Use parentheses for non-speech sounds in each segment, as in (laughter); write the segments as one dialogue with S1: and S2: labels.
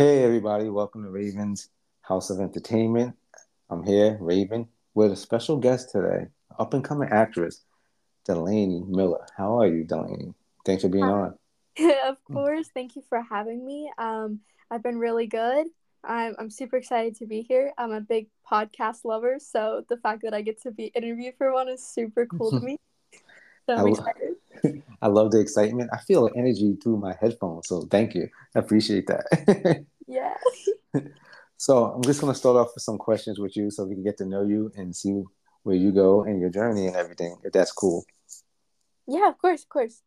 S1: Hey, everybody, welcome to Raven's House of Entertainment. I'm here, Raven, with a special guest today, up and coming actress, Delaney Miller. How are you, Delaney? Thanks for being
S2: Hi.
S1: on. (laughs)
S2: of course. Thank you for having me. Um, I've been really good. I'm, I'm super excited to be here. I'm a big podcast lover, so the fact that I get to be interviewed for one is super cool to (laughs) me. So I'm excited. (laughs)
S1: I love the excitement. I feel energy through my headphones, so thank you. I appreciate that. (laughs)
S2: Yeah.
S1: so, I'm just going to start off with some questions with you so we can get to know you and see where you go and your journey and everything, if that's cool.
S2: Yeah, of course, of course.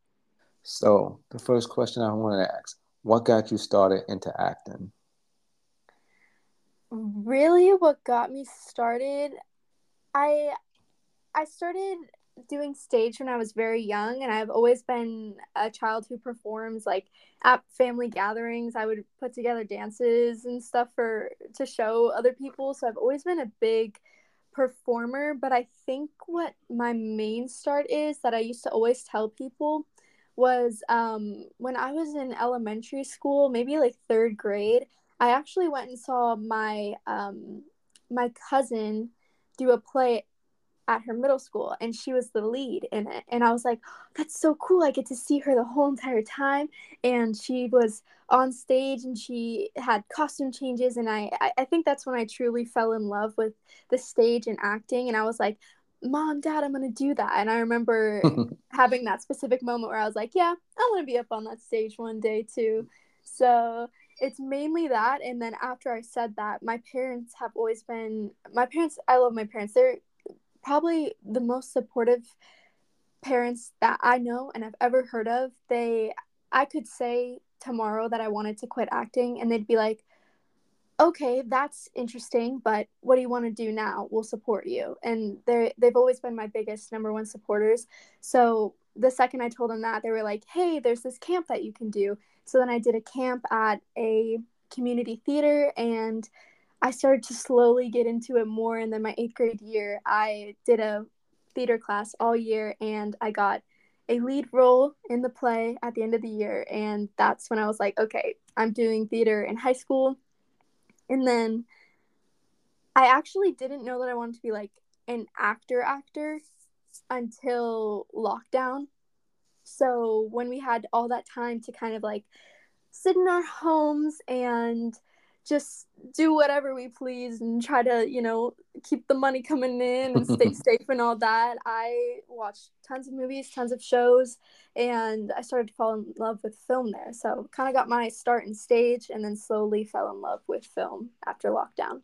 S1: So, the first question I want to ask what got you started into acting?
S2: Really, what got me started, I I started doing stage when I was very young, and I've always been a child who performs like at family gatherings. I would put together dances and stuff for to show other people. So I've always been a big performer, but I think what my main start is that I used to always tell people was um, when I was in elementary school, maybe like third grade. I actually went and saw my um, my cousin do a play at her middle school and she was the lead in it. And i was like that's so cool. I get to see her the whole entire time. And she was on stage and she had costume changes and i i think that's when i truly fell in love with the stage and acting and i was like mom dad i'm gonna do that. And i remember (laughs) having that specific moment where i was like yeah i want to be up on that stage one day too. So it's mainly that and then after i said that my parents have always been my parents i love my parents. They're probably the most supportive parents that I know and I've ever heard of. They, I could say tomorrow that I wanted to quit acting, and they'd be like, "Okay, that's interesting, but what do you want to do now? We'll support you." And they they've always been my biggest number one supporters. So the second I told them that, they were like, "Hey, there's this camp that you can do." So then I did a camp at a community theater and I started to slowly get into it more. And then my eighth grade year, I did a theater class all year and I got a lead role in the play at the end of the year. And that's when I was like, okay, I'm doing theater in high school. And then I actually didn't know that I wanted to be like an actor actor until lockdown. So when we had all that time to kind of like sit in our homes and just do whatever we please and try to, you know, keep the money coming in and stay (laughs) safe and all that. I watched tons of movies, tons of shows, and I started to fall in love with film there. So, kind of got my start in stage and then slowly fell in love with film after lockdown.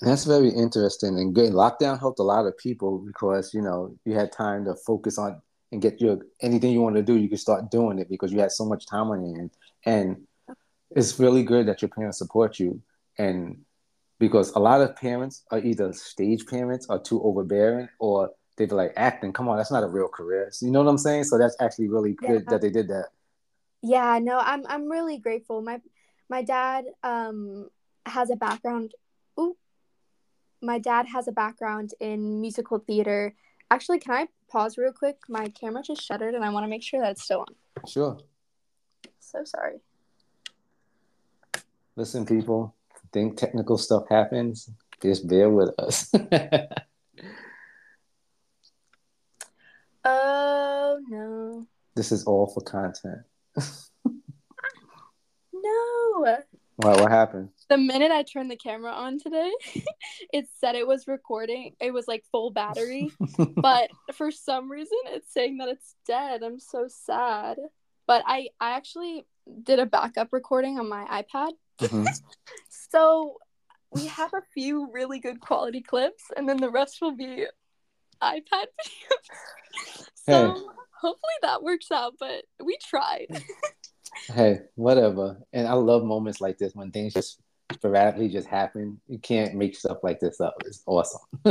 S1: That's very interesting and good. Lockdown helped a lot of people because you know you had time to focus on and get your anything you want to do. You could start doing it because you had so much time on your hand, and it's really good that your parents support you. And because a lot of parents are either stage parents or too overbearing, or they be like acting. Come on, that's not a real career. So you know what I'm saying? So that's actually really good
S2: Yeah.
S1: that they did that.
S2: Yeah, no, I'm I'm really grateful. My my dad um has a background ooh, my dad has a background in musical theater. Actually, can I pause real quick? My camera just shuttered and I want to make sure that it's still on.
S1: Sure.
S2: So sorry.
S1: Listen, people. Think technical stuff happens. Just bear with us. (laughs)
S2: Oh no.
S1: this is all for content. (laughs)
S2: No.
S1: Wow, what happened?
S2: The minute I turned the camera on today, (laughs) it said it was recording. It was like full battery, but for some reason it's saying that it's dead. I'm so sad. But I I actually did a backup recording on my iPad.
S1: Mhm.
S2: So we have a few really good quality clips and then the rest will be iPad videos. so
S1: Hey.
S2: hopefully that works out, but we tried. (laughs)
S1: Hey, whatever. And I love moments like this when things just sporadically just happen. You can't make stuff like this up. It's awesome. (laughs)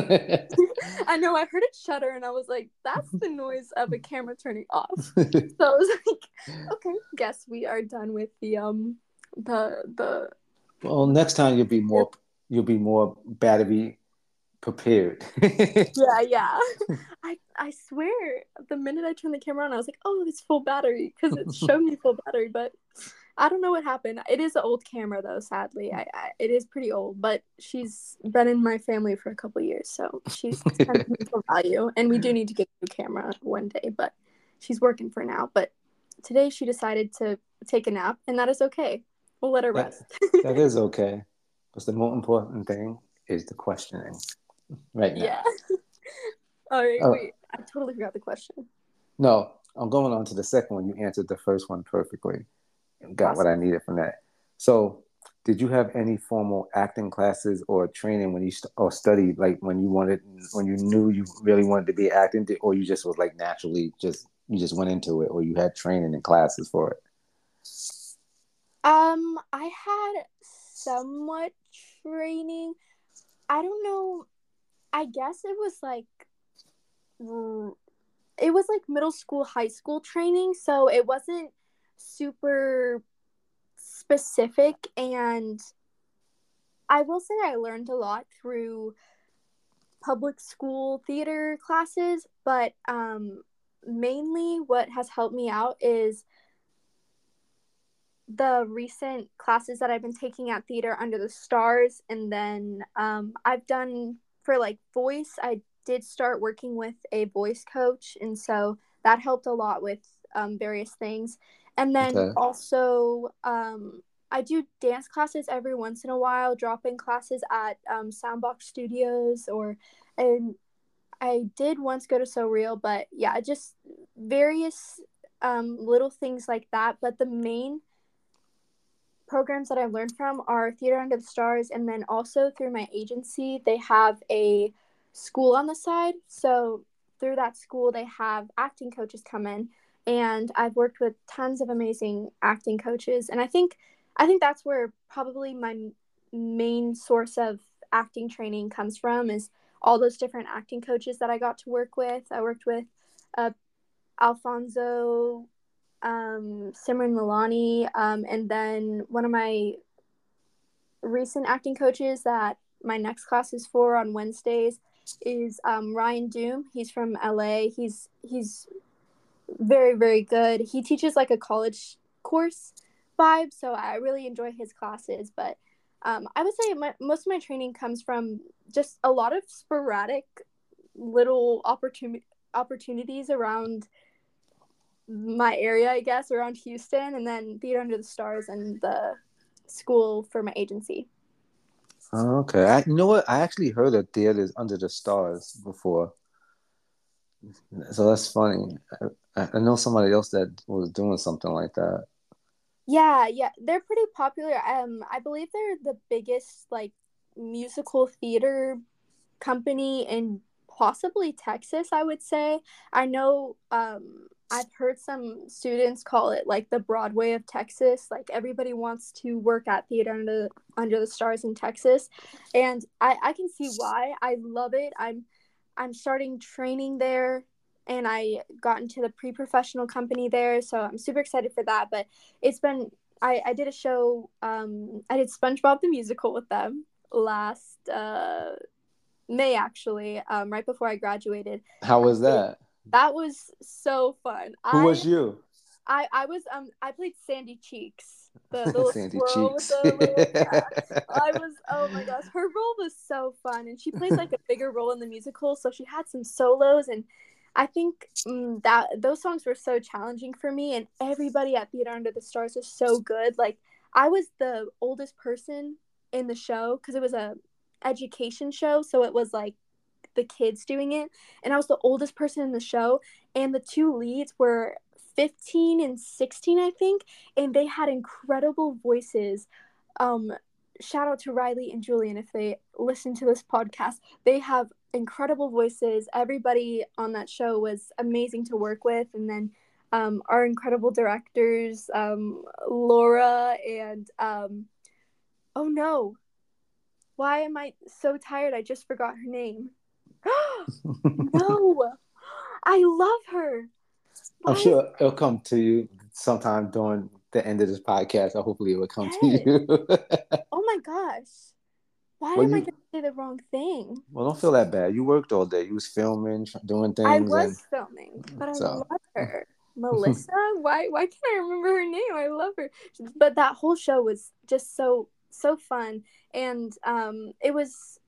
S2: I know I heard it shudder and I was like, that's the noise of a camera turning off. (laughs) So I was like, okay, guess we are done with the um the the
S1: well, next time you'll be more you'll be more battery prepared. (laughs)
S2: yeah yeah. I I swear the minute I turned the camera on, I was like, oh, it's full battery because it (laughs) showed me full battery, but I don't know what happened. It is an old camera though, sadly. I, I it is pretty old, but she's been in my family for a couple years, so she's (laughs) sentimental value. And we do need to get a new camera one day, but she's working for now. But today she decided to take a nap, and that is okay. We'll let her
S1: That-
S2: rest. (laughs)
S1: that is okay. But the more important thing is the questioning right now.
S2: yeah. (laughs) All right,
S1: Oh.
S2: wait. I totally forgot the question.
S1: No, I'm going on to the second one. You answered the first one perfectly. And got what I needed from that. So, did you have any formal acting classes or training when you st- or studied like when you wanted when you knew you really wanted to be acting, or you just was like naturally just you just went into it, or you had training and classes for it?
S2: Um, I had somewhat training. I don't know. I guess it was like it was like middle school, high school training, so it wasn't super specific and I will say I learned a lot through public school theater classes, but um mainly what has helped me out is the recent classes that I've been taking at Theater Under the Stars, and then um, I've done for like voice. I did start working with a voice coach, and so that helped a lot with um, various things. And then
S1: Okay.
S2: also, um, I do dance classes every once in a while, drop in classes at um, Soundbox Studios, or and I did once go to So Real, but yeah, just various um, little things like that. But the main programs that I've learned from are Theater Under the Stars, and then also through my agency, they have a school on the side. So through that school, they have acting coaches come in, and I've worked with tons of amazing acting coaches, and I think I think that's where probably my main source of acting training comes from is all those different acting coaches that I got to work with. I worked with uh, Alfonso, um, Simran Milani, um, and then one of my recent acting coaches that my next class is for on Wednesdays is um, Ryan Doom. He's from LA. He's he's very very good. He teaches like a college course vibe, so I really enjoy his classes. But um, I would say my, most of my training comes from just a lot of sporadic little opportunity opportunities around my area, I guess, around Houston, and then Theater Under the Stars and the school for my agency.
S1: Oh, okay. I, you know what? I actually heard of theaters under the stars before, so that's funny. I, I know somebody else that was doing something like that.
S2: Yeah, yeah, they're pretty popular. Um, I believe they're the biggest like musical theater company in possibly Texas, I would say. I know um I've heard some students call it like the Broadway of Texas. Like everybody wants to work at Theater Under Under the Stars in Texas. And I I can see why. I love it. I'm I'm starting training there and I got into the pre-professional company there, so I'm super excited for that. But it's been I, I did a show um I did SpongeBob the musical with them last uh May actually, um right before I graduated.
S1: How was that?
S2: That was so fun.
S1: Who
S2: I,
S1: was you?
S2: I I was um I played Sandy Cheeks, the, (laughs)
S1: Sandy Cheeks.
S2: with the. (laughs) I was oh my gosh, her role was so fun, and she plays like a bigger role in the musical, so she had some solos, and I think mm, that those songs were so challenging for me, and everybody at Theater Under the Stars was so good. Like I was the oldest person in the show because it was a education show, so it was like the kids doing it, and I was the oldest person in the show, and the two leads were 15 and 16 i think and they had incredible voices. Um shout out to riley and julian if they listen to this podcast. They have incredible voices. Everybody on that show was amazing to work with. And then um, our incredible directors um, laura and um, oh no why am i so tired? I just forgot her name (gasps) no i love her
S1: I'm
S2: Why
S1: sure it'll come to you sometime during the end of this podcast, or hopefully it will come
S2: Yes.
S1: to you. (laughs)
S2: Oh my gosh. Why
S1: Well,
S2: am I going to say the wrong thing?
S1: well, don't feel that bad. You worked all day. You was filming, doing things,
S2: I
S1: and
S2: was filming, but I love her. (laughs) Melissa. why why can't I remember her name? I love her. But that whole show was just so so fun, and um, it was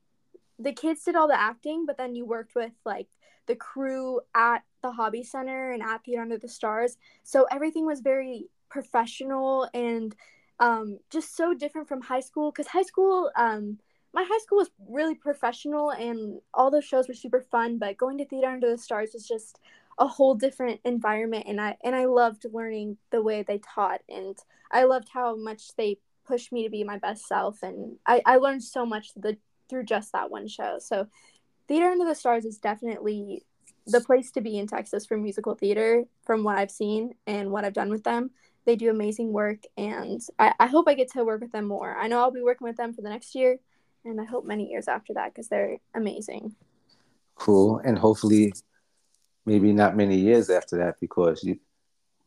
S2: the kids did all the acting, but then you worked with like the crew at the hobby center and at Theater Under the Stars. So everything was very professional and um, just so different from high school. Because high school, um, my high school was really professional and all those shows were super fun. But going to Theater Under the Stars was just a whole different environment, and I and I loved learning the way they taught, and I loved how much they pushed me to be my best self, and I I learned so much the through just that one show. So Theater Under the Stars is definitely the place to be in Texas for musical theater from what I've seen and what I've done with them. They do amazing work, and I, I hope I get to work with them more. I know I'll be working with them for the next year, and I hope many years after that because they're amazing.
S1: Cool, and hopefully, maybe not many years after that because you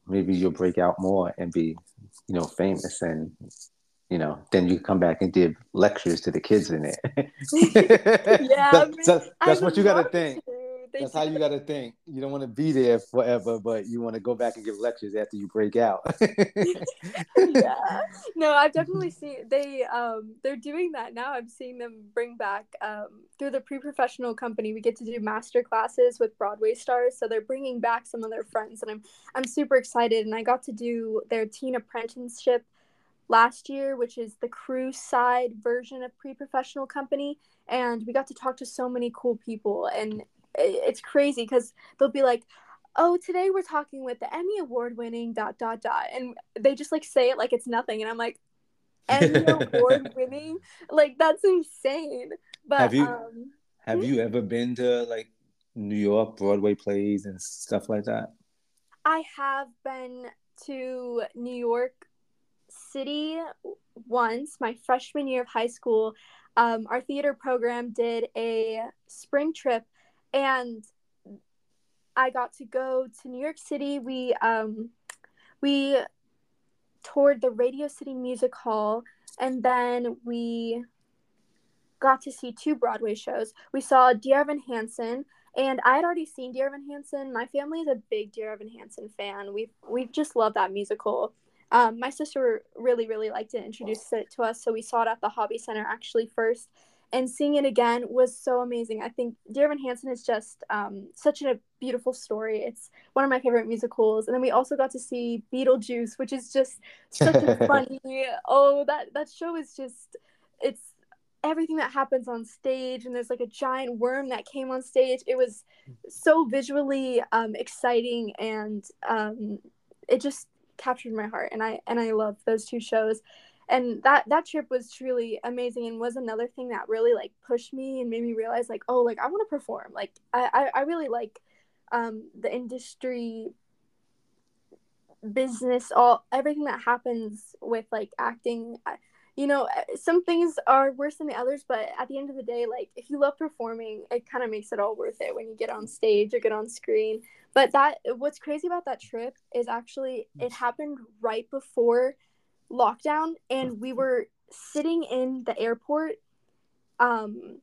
S1: maybe you'll break out more and be, you know, famous and you know, then you come back and give lectures to the kids in it. (laughs) yeah, that, that's, that's what you got to think. That's how you got to think. You don't want to be there forever, but you want to go back and give lectures after you break out. (laughs)
S2: yeah, (laughs) no, I've definitely seen they um they're doing that now. I'm seeing them bring back um through the pre-professional company. We get to do master classes with Broadway stars, so they're bringing back some of their friends, and I'm I'm super excited. And I got to do their teen apprenticeship last year, which is the crew side version of pre professional company. And we got to talk to so many cool people. And it's crazy because they'll be like, oh, today we're talking with the Emmy Award winning dot dot dot. And they just like say it like it's nothing. And I'm like, Emmy Award winning? (laughs) Like, that's insane. But
S1: have you,
S2: um,
S1: have you ever been to like New York Broadway plays and stuff like that?
S2: I have been to New York City once, my freshman year of high school. Um, our theater program did a spring trip, and I got to go to New York City. We um, we toured the Radio City Music Hall, and then we got to see two Broadway shows. We saw Dear Evan Hansen, and I had already seen Dear Evan Hansen. My family is a big Dear Evan Hansen fan. We we just love that musical. Um, my sister really, really liked it, introduced it to us. So we saw it at the Hobby Center actually first. And seeing it again was so amazing. I think Dear Evan Hansen is just um, such a beautiful story. It's one of my favorite musicals. And then we also got to see Beetlejuice, which is just such a (laughs) funny. Oh, that that show is just it's everything that happens on stage and there's like a giant worm that came on stage it was so visually um, exciting and um, it just captured my heart and i and i love those two shows. And that that trip was truly amazing and was another thing that really like pushed me and made me realize like oh like i want to perform. Like i i, I really like um the industry business all everything that happens with like acting you know some things are worse than the others but at the end of the day like if you love performing it kind of makes it all worth it when you get on stage or get on screen. But that what's crazy about that trip is actually it happened right before lockdown and we were sitting in the airport um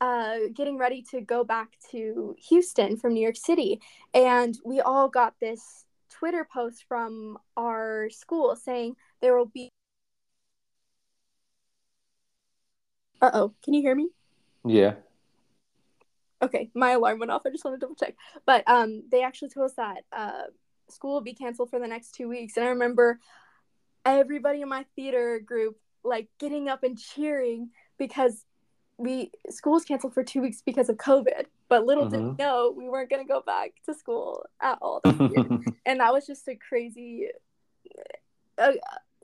S2: uh getting ready to go back to Houston from New York City. And we all got this Twitter post from our school saying there will be Uh-oh, can you hear me?
S1: Yeah
S2: okay, my alarm went off. I just want to double check. But um, they actually told us that uh, school will be canceled for the next two weeks. And I remember everybody in my theater group like getting up and cheering because we school's canceled for two weeks because of COVID. But little did we mm-hmm. know we weren't gonna go back to school at all (laughs) and that was just a crazy, a,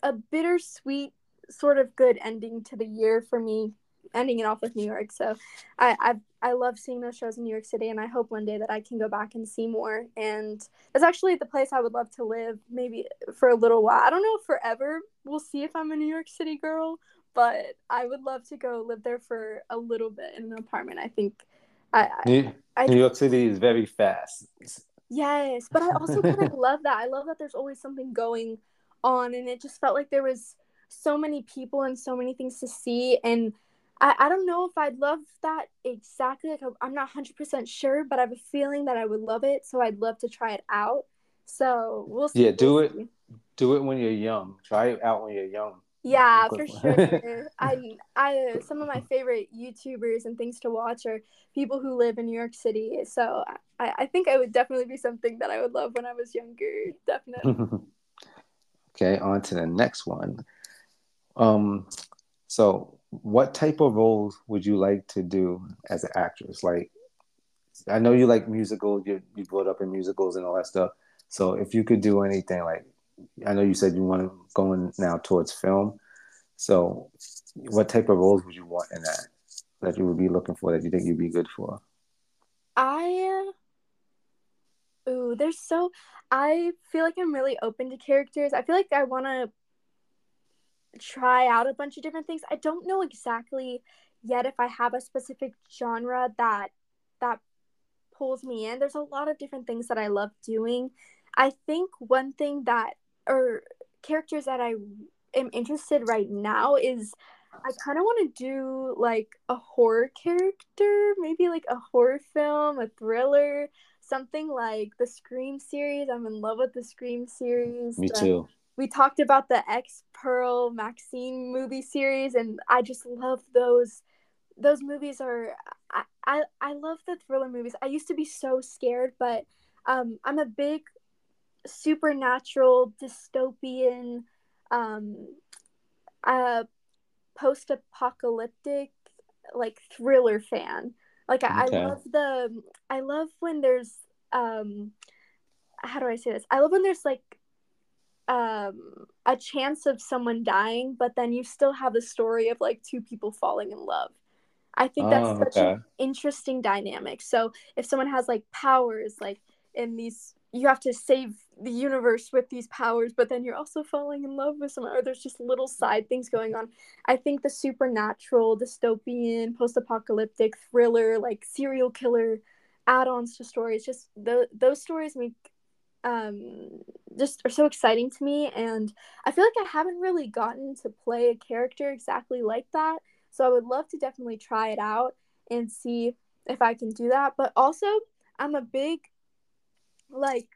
S2: a bittersweet sort of good ending to the year for me ending it off with New York. So I I I love seeing those shows in New York City, and I hope one day that I can go back and see more. And it's actually the place I would love to live, maybe for a little while. I don't know forever. We'll see if I'm a New York City girl, but I would love to go live there for a little bit in an apartment. I think. I,
S1: New,
S2: I,
S1: New York City is very fast.
S2: Yes, but I also kind of (laughs) love that. I love that there's always something going on, and it just felt like there was so many people and so many things to see and I, I don't know if I'd love that exactly. Like I'm not 100% sure, but I have a feeling that I would love it. So I'd love to try it out. So we'll see.
S1: Yeah, do it. Do it when you're young. Try it out when you're young.
S2: Yeah, for sure. (laughs) I, I, some of my favorite YouTubers and things to watch are people who live in New York City. So I, I think I would definitely be something that I would love when I was younger. Definitely. (laughs)
S1: okay, on to the next one. Um, so what type of roles would you like to do as an actress? Like, I know you like musicals. You you brought up in musicals and all that stuff. So if you could do anything, like, I know you said you want to go in now towards film. So, what type of roles would you want in that? That you would be looking for? That you think you'd be good for?
S2: I, ooh, there's so, I feel like I'm really open to characters. I feel like I want to try out a bunch of different things. I don't know exactly yet if I have a specific genre that that pulls me in. There's a lot of different things that I love doing. I think one thing that or characters that I am interested right now is I kind of want to do like a horror character, maybe like a horror film, a thriller, something like the Scream series. I'm in love with the Scream series.
S1: Me too.
S2: We talked about the X Pearl MaXXXine movie series, and I just love those. Those movies are I, I I love the thriller movies. I used to be so scared, but um, I'm a big supernatural dystopian um, uh, post-apocalyptic like thriller fan. Like I,
S1: Okay.
S2: I love the I love when there's um how do I say this? I love when there's like um a chance of someone dying, but then you still have the story of like two people falling in love. I think that's
S1: Oh,
S2: such
S1: okay.
S2: an interesting dynamic. So if someone has like powers, like in these you have to save the universe with these powers, but then you're also falling in love with someone, or there's just little side things going on. I think the supernatural, dystopian, post apocalyptic thriller, like serial killer add ons to stories, just th- those stories make um just are so exciting to me and i feel like i haven't really gotten to play a character exactly like that so i would love to definitely try it out and see if i can do that but also i'm a big like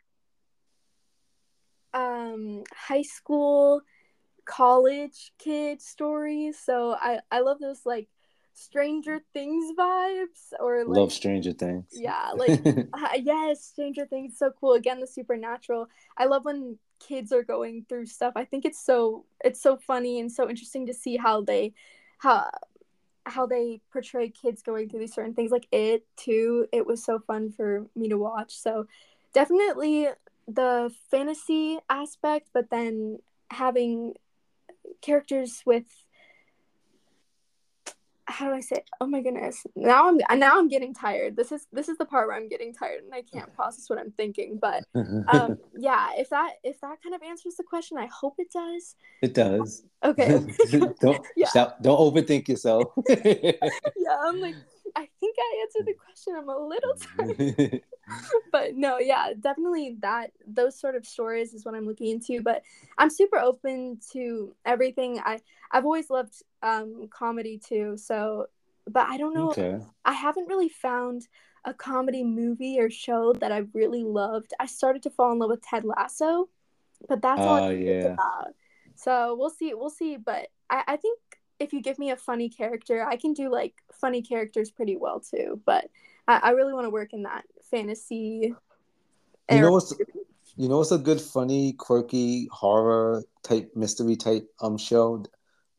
S2: um high school college kid stories so i i love those like stranger things vibes or like
S1: Love Stranger Things.
S2: yeah (laughs) like uh, yes stranger things so cool. Again the supernatural. I love when kids are going through stuff. I think it's so it's so funny and so interesting to see how they how how they portray kids going through these certain things. Like it too it was so fun for me to watch. So definitely the fantasy aspect but then having characters with how do I say? Oh my goodness! Now I'm now I'm getting tired. This is this is the part where I'm getting tired and I can't process what I'm thinking. But (laughs) um, yeah, if that if that kind of answers the question, I hope it does.
S1: it does.
S2: Okay. (laughs)
S1: don't (laughs)
S2: Yeah.
S1: stop, don't overthink yourself.
S2: yeah, I'm like I think I answered the question. I'm a little tired. (laughs) (laughs) but no, yeah, definitely that those sort of stories is what I'm looking into. But I'm super open to everything. I I've always loved um comedy too. So, but I don't know.
S1: okay.
S2: I haven't really found a comedy movie or show that I really loved. I started to fall in love with Ted Lasso, but that's all I
S1: yeah.
S2: about. So we'll see. We'll see. But I, I think if you give me a funny character, I can do like funny characters pretty well too. But I, I really want to work in that fantasy.
S1: You know what's you know what's a good, funny, quirky horror type mystery type um show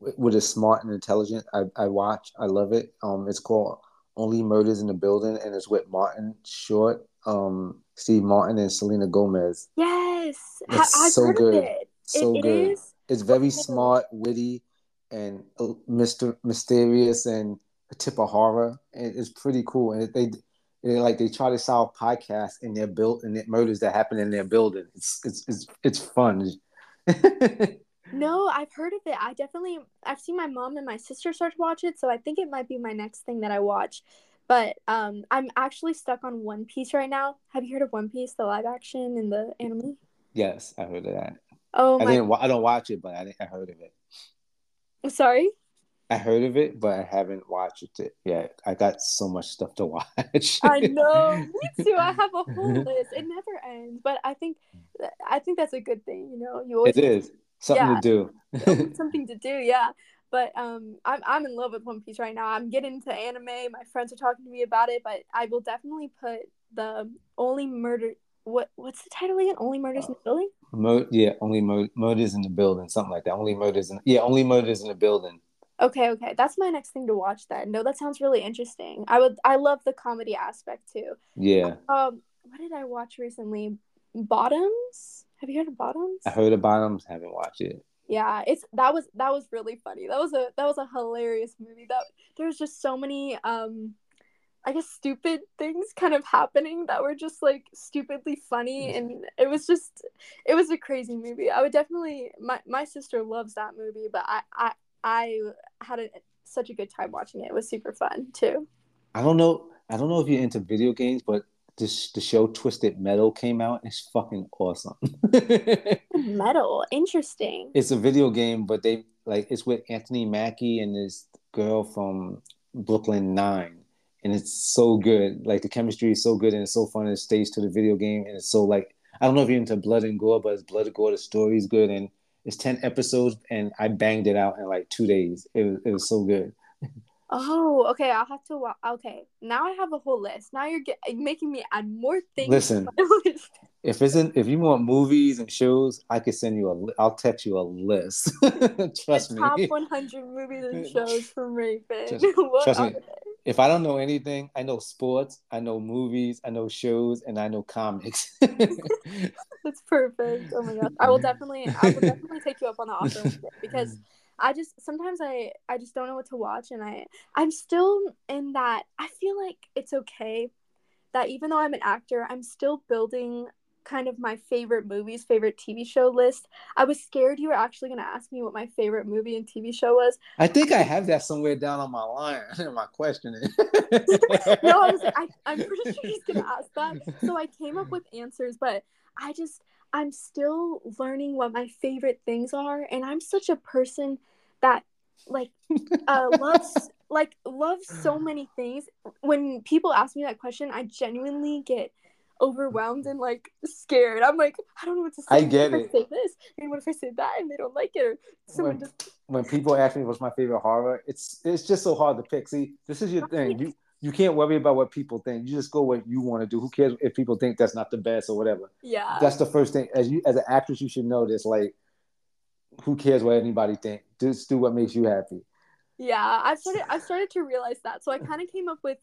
S1: with a smart and intelligent. I, I watch. I love it. Um, it's called Only Murders in the Building, and it's with Martin Short, um, Steve Martin, and Selena Gomez.
S2: Yes, I,
S1: It's
S2: I've
S1: so
S2: heard
S1: good.
S2: it.
S1: So
S2: it, it
S1: good.
S2: is.
S1: It's very smart, witty, and Mr. mysterious, and a tip of horror. And it's pretty cool. And they, they like they try to solve podcasts in their build and murders that happen in their building. It's it's it's it's fun. (laughs)
S2: No, I've heard of it. I definitely I've seen my mom and my sister start to watch it, so I think it might be my next thing that I watch. But um I'm actually stuck on One Piece right now. Have you heard of One Piece, the live action and the anime?
S1: yes, I heard of that.
S2: Oh
S1: I
S2: my
S1: didn't. I don't watch it, but I, I heard of it.
S2: Sorry.
S1: I heard of it, but I haven't watched it yet. I got so much stuff to (laughs) watch.
S2: I know, me (laughs) too. I have a whole list. It never ends, but I think I think that's a good thing. You know, you always
S1: it is something
S2: Yeah.
S1: to do. (laughs)
S2: something to do. Yeah, but um, I'm I'm in love with One Piece right now. I'm getting into anime. My friends are talking to me about it, but I will definitely put the only murder. What what's the title again? Only murders in the building.
S1: Mo- yeah, only mur- murders in the building, something like that. Only murders in yeah, only murders in the building.
S2: Okay, okay, that's my next thing to watch. Then no, that sounds really interesting. I would I love the comedy aspect too.
S1: Yeah,
S2: Um, what did I watch recently? Bottoms. Have you heard of Bottoms?
S1: I heard of Bottoms. Haven't watched it.
S2: Yeah, it's that was that was really funny. That was a that was a hilarious movie. That there's just so many um I guess stupid things kind of happening that were just like stupidly funny and it was just it was a crazy movie. I would definitely my my sister loves that movie, but I I I had a, such a good time watching it. It was super fun too.
S1: I don't know. I don't know if you're into video games, but this the show Twisted Metal came out. It's fucking awesome. (laughs)
S2: Metal, interesting.
S1: it's a video game, but they like it's with Anthony Mackie and this girl from Brooklyn Nine, and it's so good. Like the chemistry is so good and it's so fun. It stays to the video game, and it's so like I don't know if you're into blood and gore, but it's blood and gore. The story's good, and it's ten episodes, and I banged it out in like two days. It was it was so good.
S2: Oh, okay. I'll have to. Wa- okay, now I have a whole list. Now you're get- making me add more things. to
S1: Listen.
S2: my (laughs) list.
S1: If it's in, if you want movies and shows, I could send you a. li- I'll text you a list. (laughs) Trust
S2: the top 100 movies and (laughs) shows from Raven. What
S1: trust
S2: are
S1: me. If I don't know anything, I know sports, I know movies, I know shows, and I know comics. (laughs)
S2: That's perfect. Oh my gosh, I will definitely, I will (laughs) definitely take you up on the offer because I just sometimes I I just don't know what to watch and I I'm still in that. I feel like it's okay that even though I'm an actor, I'm still building kind of my favorite movies, favorite TV show list. I was scared you were actually going to ask me what my favorite movie and TV show was.
S1: I think I have that somewhere down on my line. (laughs) my questioning. (laughs)
S2: no, I was like, I, I'm pretty sure he's gonna (laughs) ask that. So I came up with answers, but I just I'm still learning what my favorite things are, and I'm such a person that like uh loves like loves so many things. When people ask me that question, I genuinely get overwhelmed and like scared. I'm like, I don't know what to say.
S1: I get
S2: what
S1: it.
S2: If I say this, and what if I say that, and they don't like it, or someone
S1: When-
S2: just
S1: when people ask me what's my favorite horror, it's it's just so hard to pick. See, this is your thing. You you can't worry about what people think. You just go what you want to do. Who cares if people think that's not the best or whatever?
S2: yeah.
S1: That's the first thing. As you as an actress, you should know this. Like, who cares what anybody think? Just do what makes you happy.
S2: Yeah, I've started I've started to realize that. So I kind of came up with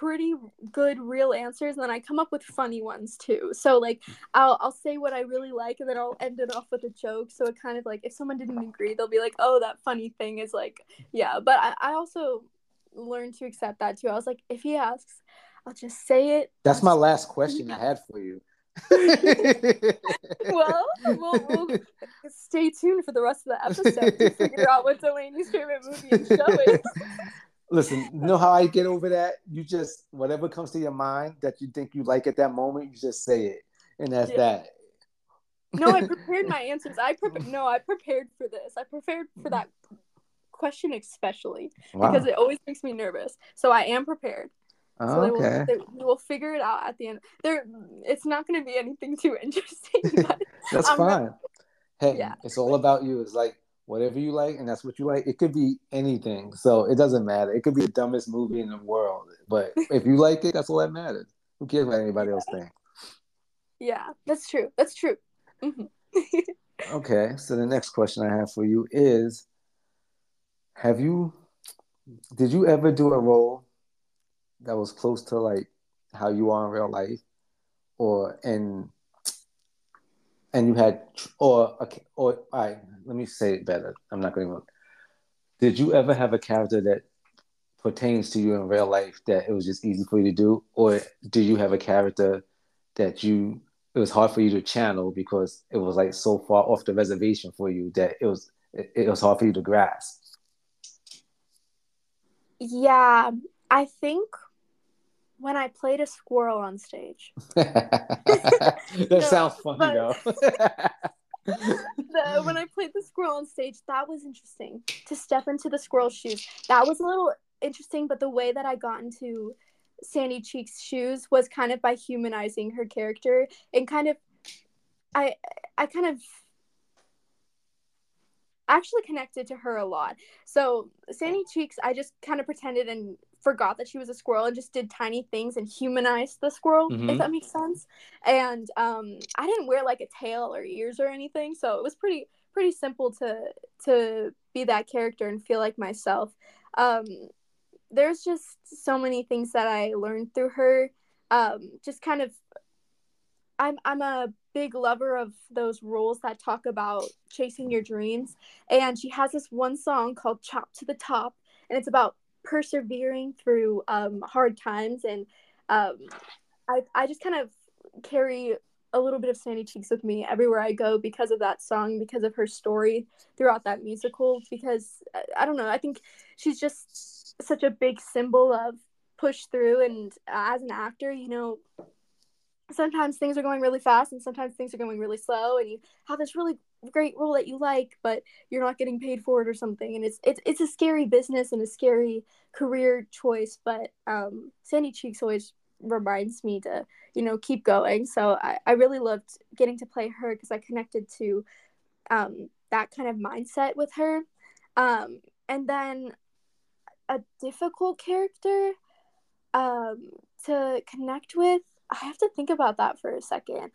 S2: pretty good real answers and then I come up with funny ones too. So like I'll I'll say what I really like and then I'll end it off with a joke. So it kind of like if someone didn't agree, they'll be like, "Oh, that funny thing is like, yeah." But I, I also learned to accept that too. I was like, if he asks, I'll just say it.
S1: That's my last (laughs) question I had for you. (laughs)
S2: Well, we'll, we'll stay tuned for the rest of the episode to figure out what Delaney's favorite movie and show is. (laughs)
S1: Listen, you know how I get over that? You just whatever comes to your mind that you think you like at that moment, you just say it, and that's
S2: Yeah.
S1: that.
S2: No, I (laughs) prepared my answers. I prepared. No, I prepared for this. I prepared for that question especially
S1: Wow.
S2: because it always makes me nervous. So I am prepared. So they will,
S1: okay.
S2: they, we will figure it out at the end. There, it's not going to be anything too (laughs) interesting.
S1: That's
S2: I'm
S1: fine. Hey,
S2: Yeah.
S1: it's all about you. It's like whatever you like, and that's what you like. It could be anything, so it doesn't matter. It could be the dumbest movie in the world, but (laughs) if you like it, that's all that matters. Who cares what anybody else thinks?
S2: yeah, that's true. That's true. hmm (laughs)
S1: Okay, so the next question I have for you is: Have you, did you ever do a role that was close to like how you are in real life, or and and you had or or right, let me say it better. I'm not going to. Did you ever have a character that pertains to you in real life that it was just easy for you to do, or do you have a character that you it was hard for you to channel because it was like so far off the reservation for you that it was it, it was hard for you to grasp.
S2: Yeah, I think when I played a squirrel on stage. (laughs) (laughs)
S1: that
S2: No,
S1: sounds funny
S2: but-
S1: though. (laughs)
S2: the, when I played the squirrel on stage, that was interesting to step into the squirrel's shoes. That was a little interesting, but the way that I got into Sandy Cheeks' shoes was kind of by humanizing her character and kind of I I kind of actually connected to her a lot. So Sandy Cheeks, I just kind of pretended and forgot that she was a squirrel and just did tiny things and humanized the squirrel, mm-hmm. if that makes sense. And um, I didn't wear like a tail or ears or anything, so it was pretty pretty simple to to be that character and feel like myself. Um, there's just so many things that I learned through her. Um, just kind of, I'm I'm a big lover of those rules that talk about chasing your dreams, and she has this one song called "Chop to the Top," and it's about persevering through um, hard times. And um, I I just kind of carry a little bit of Sandy Cheeks with me everywhere I go because of that song, because of her story throughout that musical. Because I don't know, I think she's just such a big symbol of push through and uh, as an actor you know sometimes things are going really fast and sometimes things are going really slow and you have this really great role that you like but you're not getting paid for it or something and it's it's, it's a scary business and a scary career choice but um, sandy cheeks always reminds me to you know keep going so i, I really loved getting to play her because i connected to um, that kind of mindset with her um, and then a difficult character um, to connect with. I have to think about that for a second.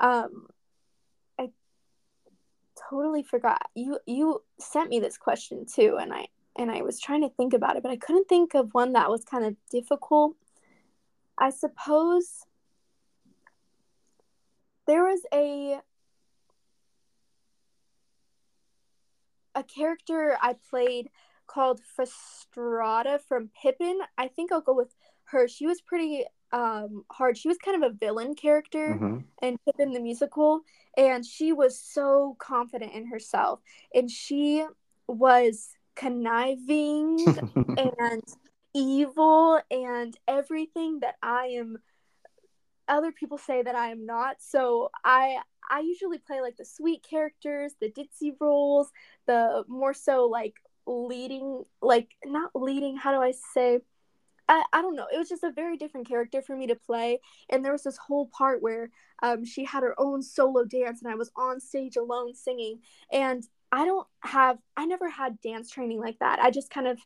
S2: Um, I totally forgot. You you sent me this question too, and I and I was trying to think about it, but I couldn't think of one that was kind of difficult. I suppose there was a a character I played called Fastrada from Pippin. I think I'll go with her. She was pretty um hard. She was kind of a villain character mm-hmm. in the musical and she was so confident in herself and she was conniving (laughs) and evil and everything that I am other people say that I am not. So I I usually play like the sweet characters, the ditzy roles, the more so like leading like not leading how do i say I, I don't know it was just a very different character for me to play and there was this whole part where um, she had her own solo dance and i was on stage alone singing and i don't have i never had dance training like that. I just kind of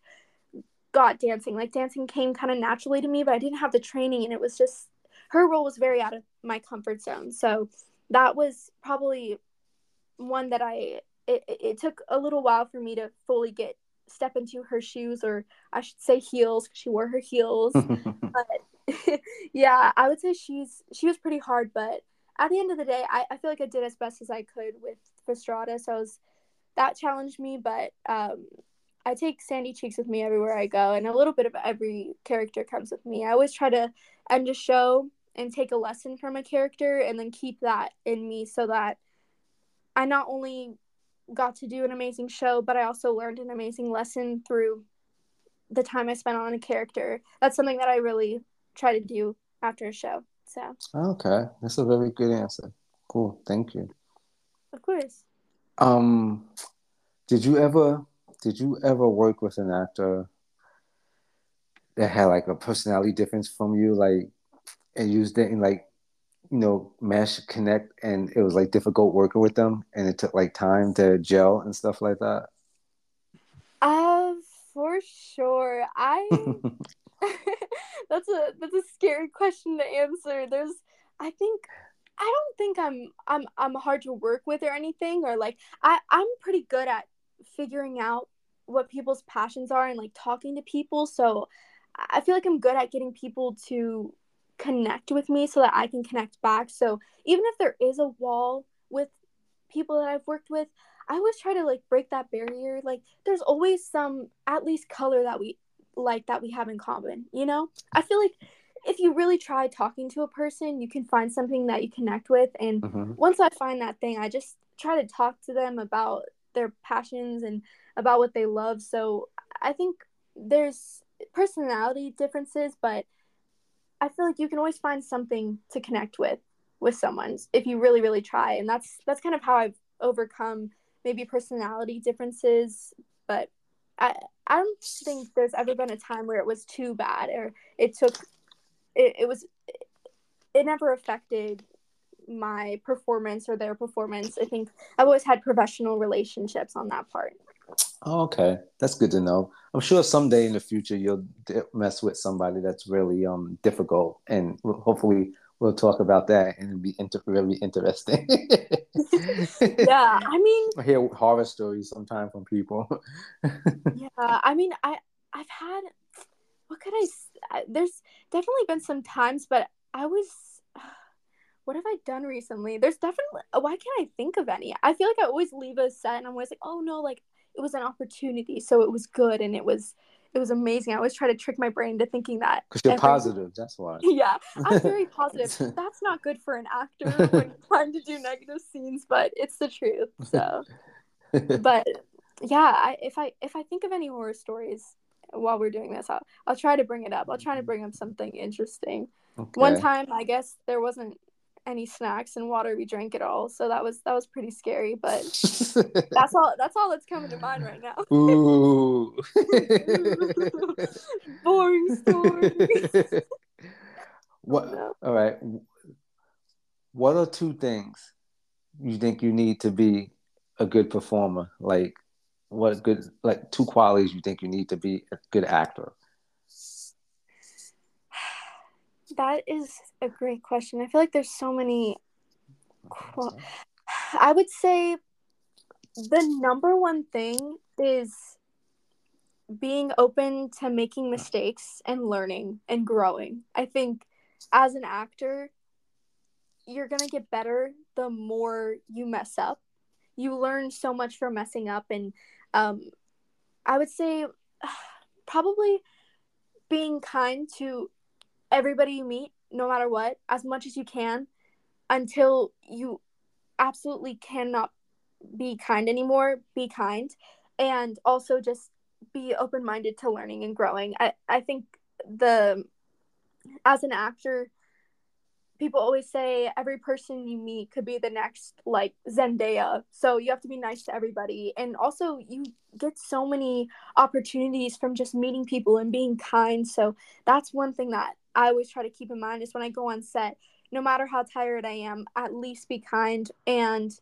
S2: got dancing like dancing came kind of naturally to me but i didn't have the training and it was just her role was very out of my comfort zone so that was probably one that i it, it took a little while for me to fully get step into her shoes or i should say heels because she wore her heels. (laughs) But (laughs) yeah i would say she's she was pretty hard but at the end of the day i, I feel like i did as best as i could with Fastrada so I was, that challenged me but um, i take sandy cheeks with me everywhere i go and a little bit of every character comes with me. I always try to end a show and take a lesson from a character and then keep that in me so that i not only got to do an amazing show, but I also learned an amazing lesson through the time I spent on a character. That's something that I really try to do after a show. So
S1: okay, that's a very good answer. Cool, thank you.
S2: Of course.
S1: Um, did you ever did you ever work with an actor that had like a personality difference from you, like, and you didn't like you know mesh connect and it was like difficult working with them and it took like time to gel and stuff like that?
S2: Uh for sure. I (laughs) (laughs) that's a that's a scary question to answer. There's i think i don't think i'm i'm i'm hard to work with or anything or like i i'm pretty good at figuring out what people's passions are and like talking to people. So i feel like i'm good at getting people to connect with me so that I can connect back. So even if there is a wall with people that I've worked with, I always try to like break that barrier. Like there's always some at least color that we like that we have in common, you know? I feel like if you really try talking to a person, you can find something that you connect with and mm-hmm. once I find that thing, I just try to talk to them about their passions and about what they love. So I think there's personality differences, but I feel like you can always find something to connect with with someone if you really really try and that's that's kind of how I've overcome maybe personality differences, but I I don't think there's ever been a time where it was too bad or it took it, it was it never affected my performance or their performance. I think I've always had professional relationships on that part.
S1: Oh, okay, that's good to know. I'm sure someday in the future you'll mess with somebody that's really um difficult, and hopefully we'll talk about that and it'll be inter- really interesting. (laughs)
S2: yeah, I mean,
S1: I hear horror stories sometimes from people. (laughs)
S2: yeah, I mean, I I've had what could I? There's definitely been some times, but I was. (sighs) What have I done recently? There's definitely. Why can't I think of any? I feel like I always leave a set and I'm always like, oh no, like it was an opportunity, so it was good and it was it was amazing. I always try to trick my brain into thinking that
S1: because you're every... positive. That's why. (laughs)
S2: Yeah, I'm very (laughs) positive. That's not good for an actor when (laughs) trying to do negative scenes, but it's the truth. So, but yeah, I, if I if I think of any horror stories while we're doing this, I'll I'll try to bring it up. I'll try to mm-hmm. bring up something interesting. Okay. One time, I guess there wasn't any snacks and water we drank at all. So that was that was pretty scary, but (laughs) that's all that's all that's coming to mind right now.
S1: Ooh. (laughs)
S2: Boring story. (laughs)
S1: Oh, what oh, no. all right. What are two things you think you need to be a good performer? Like what good like two qualities you think you need to be a good actor?
S2: That is a great question. I feel like there's so many. I would say the number one thing is being open to making mistakes and learning and growing. I think as an actor, you're going to get better the more you mess up. You learn so much from messing up. And um, I would say (sighs) probably being kind to everybody you meet, no matter what, as much as you can until you absolutely cannot be kind anymore. Be kind. And also just be open minded to learning and growing. I, I think the as an actor, people always say every person you meet could be the next like Zendaya. So you have to be nice to everybody. And also you get so many opportunities from just meeting people and being kind. So that's one thing that I always try to keep in mind is when I go on set, no matter how tired I am, at least be kind and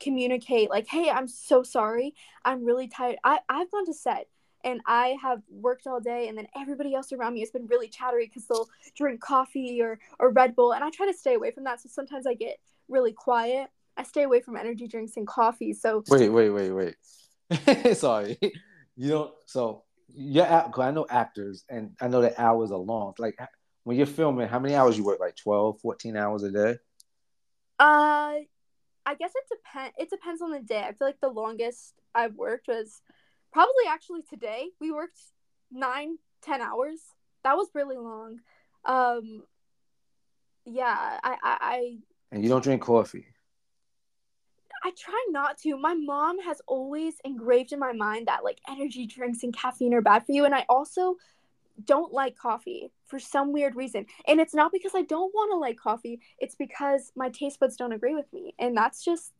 S2: communicate like, hey, I'm so sorry. I'm really tired. I, I've gone to set and I have worked all day and then everybody else around me has been really chattery because they'll drink coffee or, or Red Bull. And I try to stay away from that. So sometimes I get really quiet. I stay away from energy drinks and coffee. So
S1: wait, wait, wait, wait. (laughs) sorry. You don't so yeah, because I know actors and I know that hours are long. Like when you're filming, how many hours you work? Like 12, 14 hours a day?
S2: Uh, I guess it depends. It depends on the day. I feel like the longest I've worked was probably actually today. We worked nine, ten hours. That was really long. Um, yeah, I, I, I
S1: and you don't drink coffee.
S2: I try not to. My mom has always engraved in my mind that like energy drinks and caffeine are bad for you, and I also don't like coffee for some weird reason. And it's not because I don't want to like coffee, it's because my taste buds don't agree with me. And that's just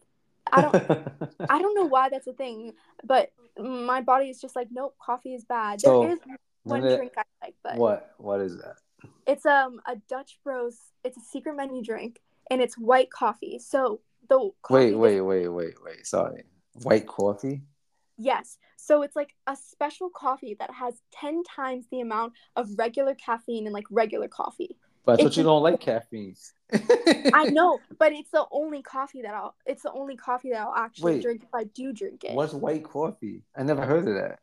S2: I don't (laughs) I don't know why that's a thing, but my body is just like nope, coffee is bad. So, there is one it, drink I like, but
S1: What what is that?
S2: It's um a Dutch Bros. It's a secret menu drink and it's white coffee. So the
S1: Wait, wait, wait, wait, wait. Sorry. White coffee?
S2: Yes. So it's like a special coffee that has 10 times the amount of regular caffeine in like regular coffee.
S1: But I thought you don't like caffeine.
S2: I (laughs) know, but it's the only coffee that I'll it's the only coffee that I'll actually Wait, drink if I do drink it.
S1: What's white coffee? I never heard of that.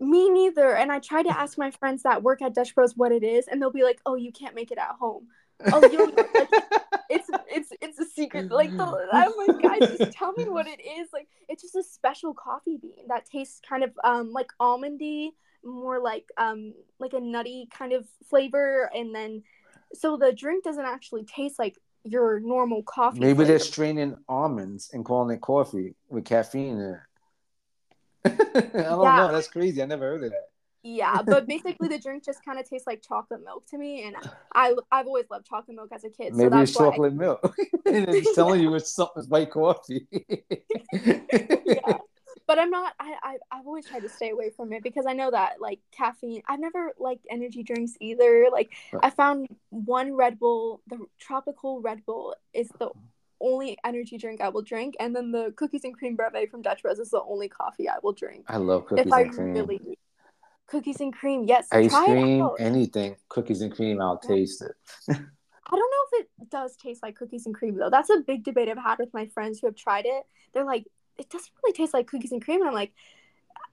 S2: Me neither. And I try to ask my friends that work at Dutch Bros what it is, and they'll be like, "Oh, you can't make it at home." (laughs) Oh, you. Like, it's it's it's a secret. Like the, (laughs) I'm like, guys, just tell me what it is. Like it's just a special coffee bean that tastes kind of um like almondy, more like um like a nutty kind of flavor, and then so the drink doesn't actually taste like your normal coffee.
S1: Maybe flavor. they're straining almonds and calling it coffee with caffeine in it. (laughs) I don't yeah. know. That's crazy. I never heard of that.
S2: Yeah, but basically the drink just kind of tastes like chocolate milk to me, and I I've always loved chocolate milk as a kid.
S1: Maybe
S2: so
S1: it's chocolate milk, (laughs) and it's (laughs) telling you it's something white coffee. (laughs)
S2: yeah. But I'm not. I, I I've always tried to stay away from it because I know that like caffeine. I've never liked energy drinks either. Like I found one Red Bull, the tropical Red Bull, is the only energy drink I will drink, and then the cookies and cream breve from Dutch Bros is the only coffee I will drink.
S1: I love cookies
S2: if I
S1: and cream.
S2: really cookies and cream, yes,
S1: Ice
S2: try it
S1: cream, anything, cookies and cream, I'll taste it. (laughs)
S2: I don't know if it does taste like cookies and cream though. That's a big debate I've had with my friends who have tried it. They're like, it doesn't really taste like cookies and cream, and I'm like,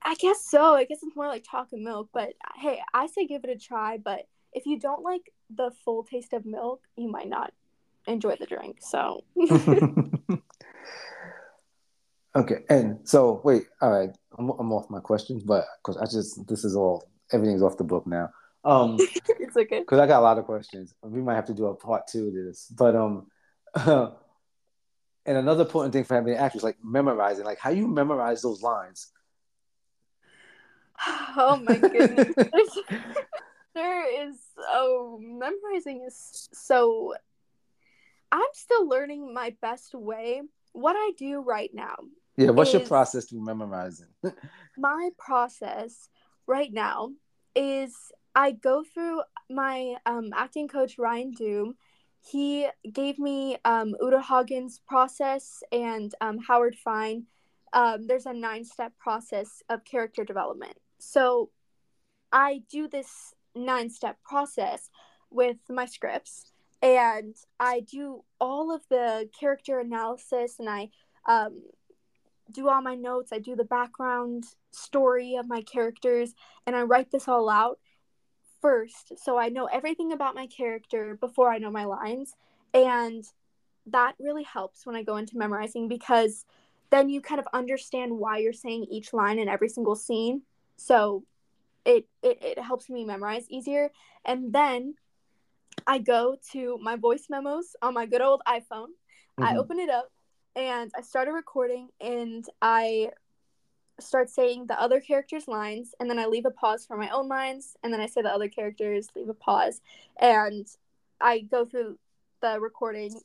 S2: I guess so. I guess it's more like chocolate milk. But hey, I say give it a try. But if you don't like the full taste of milk, you might not enjoy the drink. So (laughs) (laughs)
S1: okay, and so wait, all right, I'm, I'm off my questions, but because I just this is all everything's off the book now. Um, (laughs)
S2: it's okay.
S1: because I got a lot of questions. We might have to do a part two of this, but um, (laughs) and another important thing for having an actor is like memorizing, like how you memorize those lines. (sighs)
S2: Oh my goodness. (laughs) There is oh memorizing is so I'm still learning my best way. What I do right now,
S1: Yeah, what's your process to memorizing? (laughs)
S2: my process right now is I go through my um, acting coach Ryan Doom. He gave me um, Uta Hagen's process and um, Howard Fine. Um, there's a nine step process of character development. So I do this nine step process with my scripts and I do all of the character analysis and I um, do all my notes. I do the background story of my characters and I write this all out first so I know everything about my character before I know my lines. And that really helps when I go into memorizing because then you kind of understand why you're saying each line in every single scene. So it, it, it helps me memorize easier. And then I go to my voice memos on my good old iPhone. I
S1: Mhm.
S2: open it up and I started recording and I start saying the other characters' lines and then I leave a pause for my own lines and then I say the other characters, leave a pause, and I go through the recording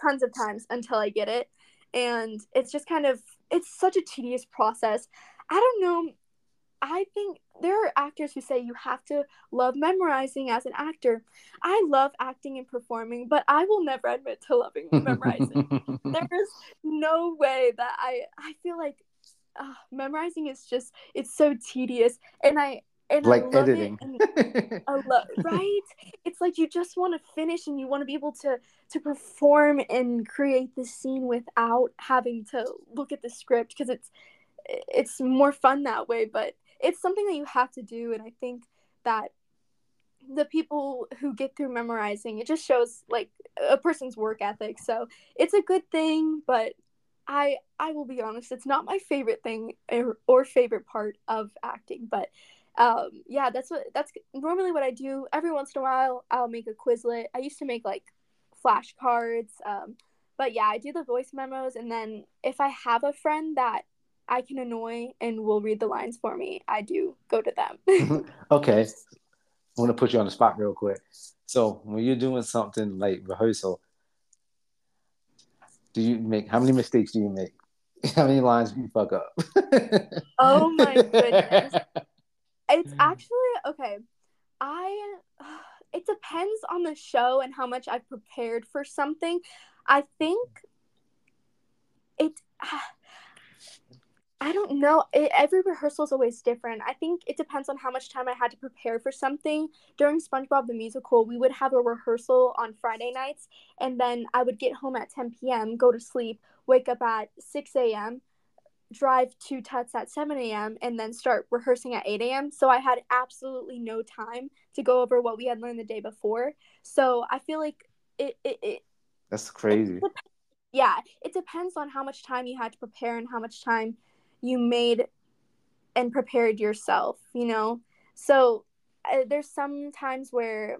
S2: tons of times until I get it. And it's just kind of it's such a tedious process. I don't know. I think there are actors who say you have to love memorizing as an actor. I love acting and performing, but I will never admit to loving memorizing (laughs) there's no way that I I feel like uh, memorizing is just it's so tedious and I and
S1: like
S2: I love
S1: editing.
S2: it I love right it's like you just want to finish and you want to be able to to perform and create the scene without having to look at the script because it's it's more fun that way but it's something that you have to do and I think that the people who get through memorizing it just shows like a person's work ethic. So it's a good thing but i i will be honest it's not my favorite thing or, or favorite part of acting but um yeah that's what that's normally what i do. Every once in a while i'll make a quizlet. I used to make like flashcards um but yeah i do the voice memos and then if i have a friend that i can annoy and will read the lines for me i do go to them mm-hmm.
S1: okay. I want to put you on the spot real quick. So when you're doing something like rehearsal, do you make how many mistakes do you make? (laughs) How many lines do you fuck up? (laughs)
S2: Oh my goodness. (laughs) It's actually okay. I (sighs) it depends on the show and how much I've prepared for something. I think it (sighs) I don't know. It, every rehearsal is always different. I think it depends on how much time I had to prepare for something. During SpongeBob the Musical, we would have a rehearsal on Friday nights, and then I would get home at 10 p.m., go to sleep, wake up at 6 a.m., drive to Tuts at 7 a.m., and then start rehearsing at 8 a.m. So I had absolutely no time to go over what we had learned the day before. So I feel like it, it, it
S1: That's crazy.
S2: yeah, it depends on how much time you had to prepare and how much time you made and prepared yourself, you know? So uh, there's some times where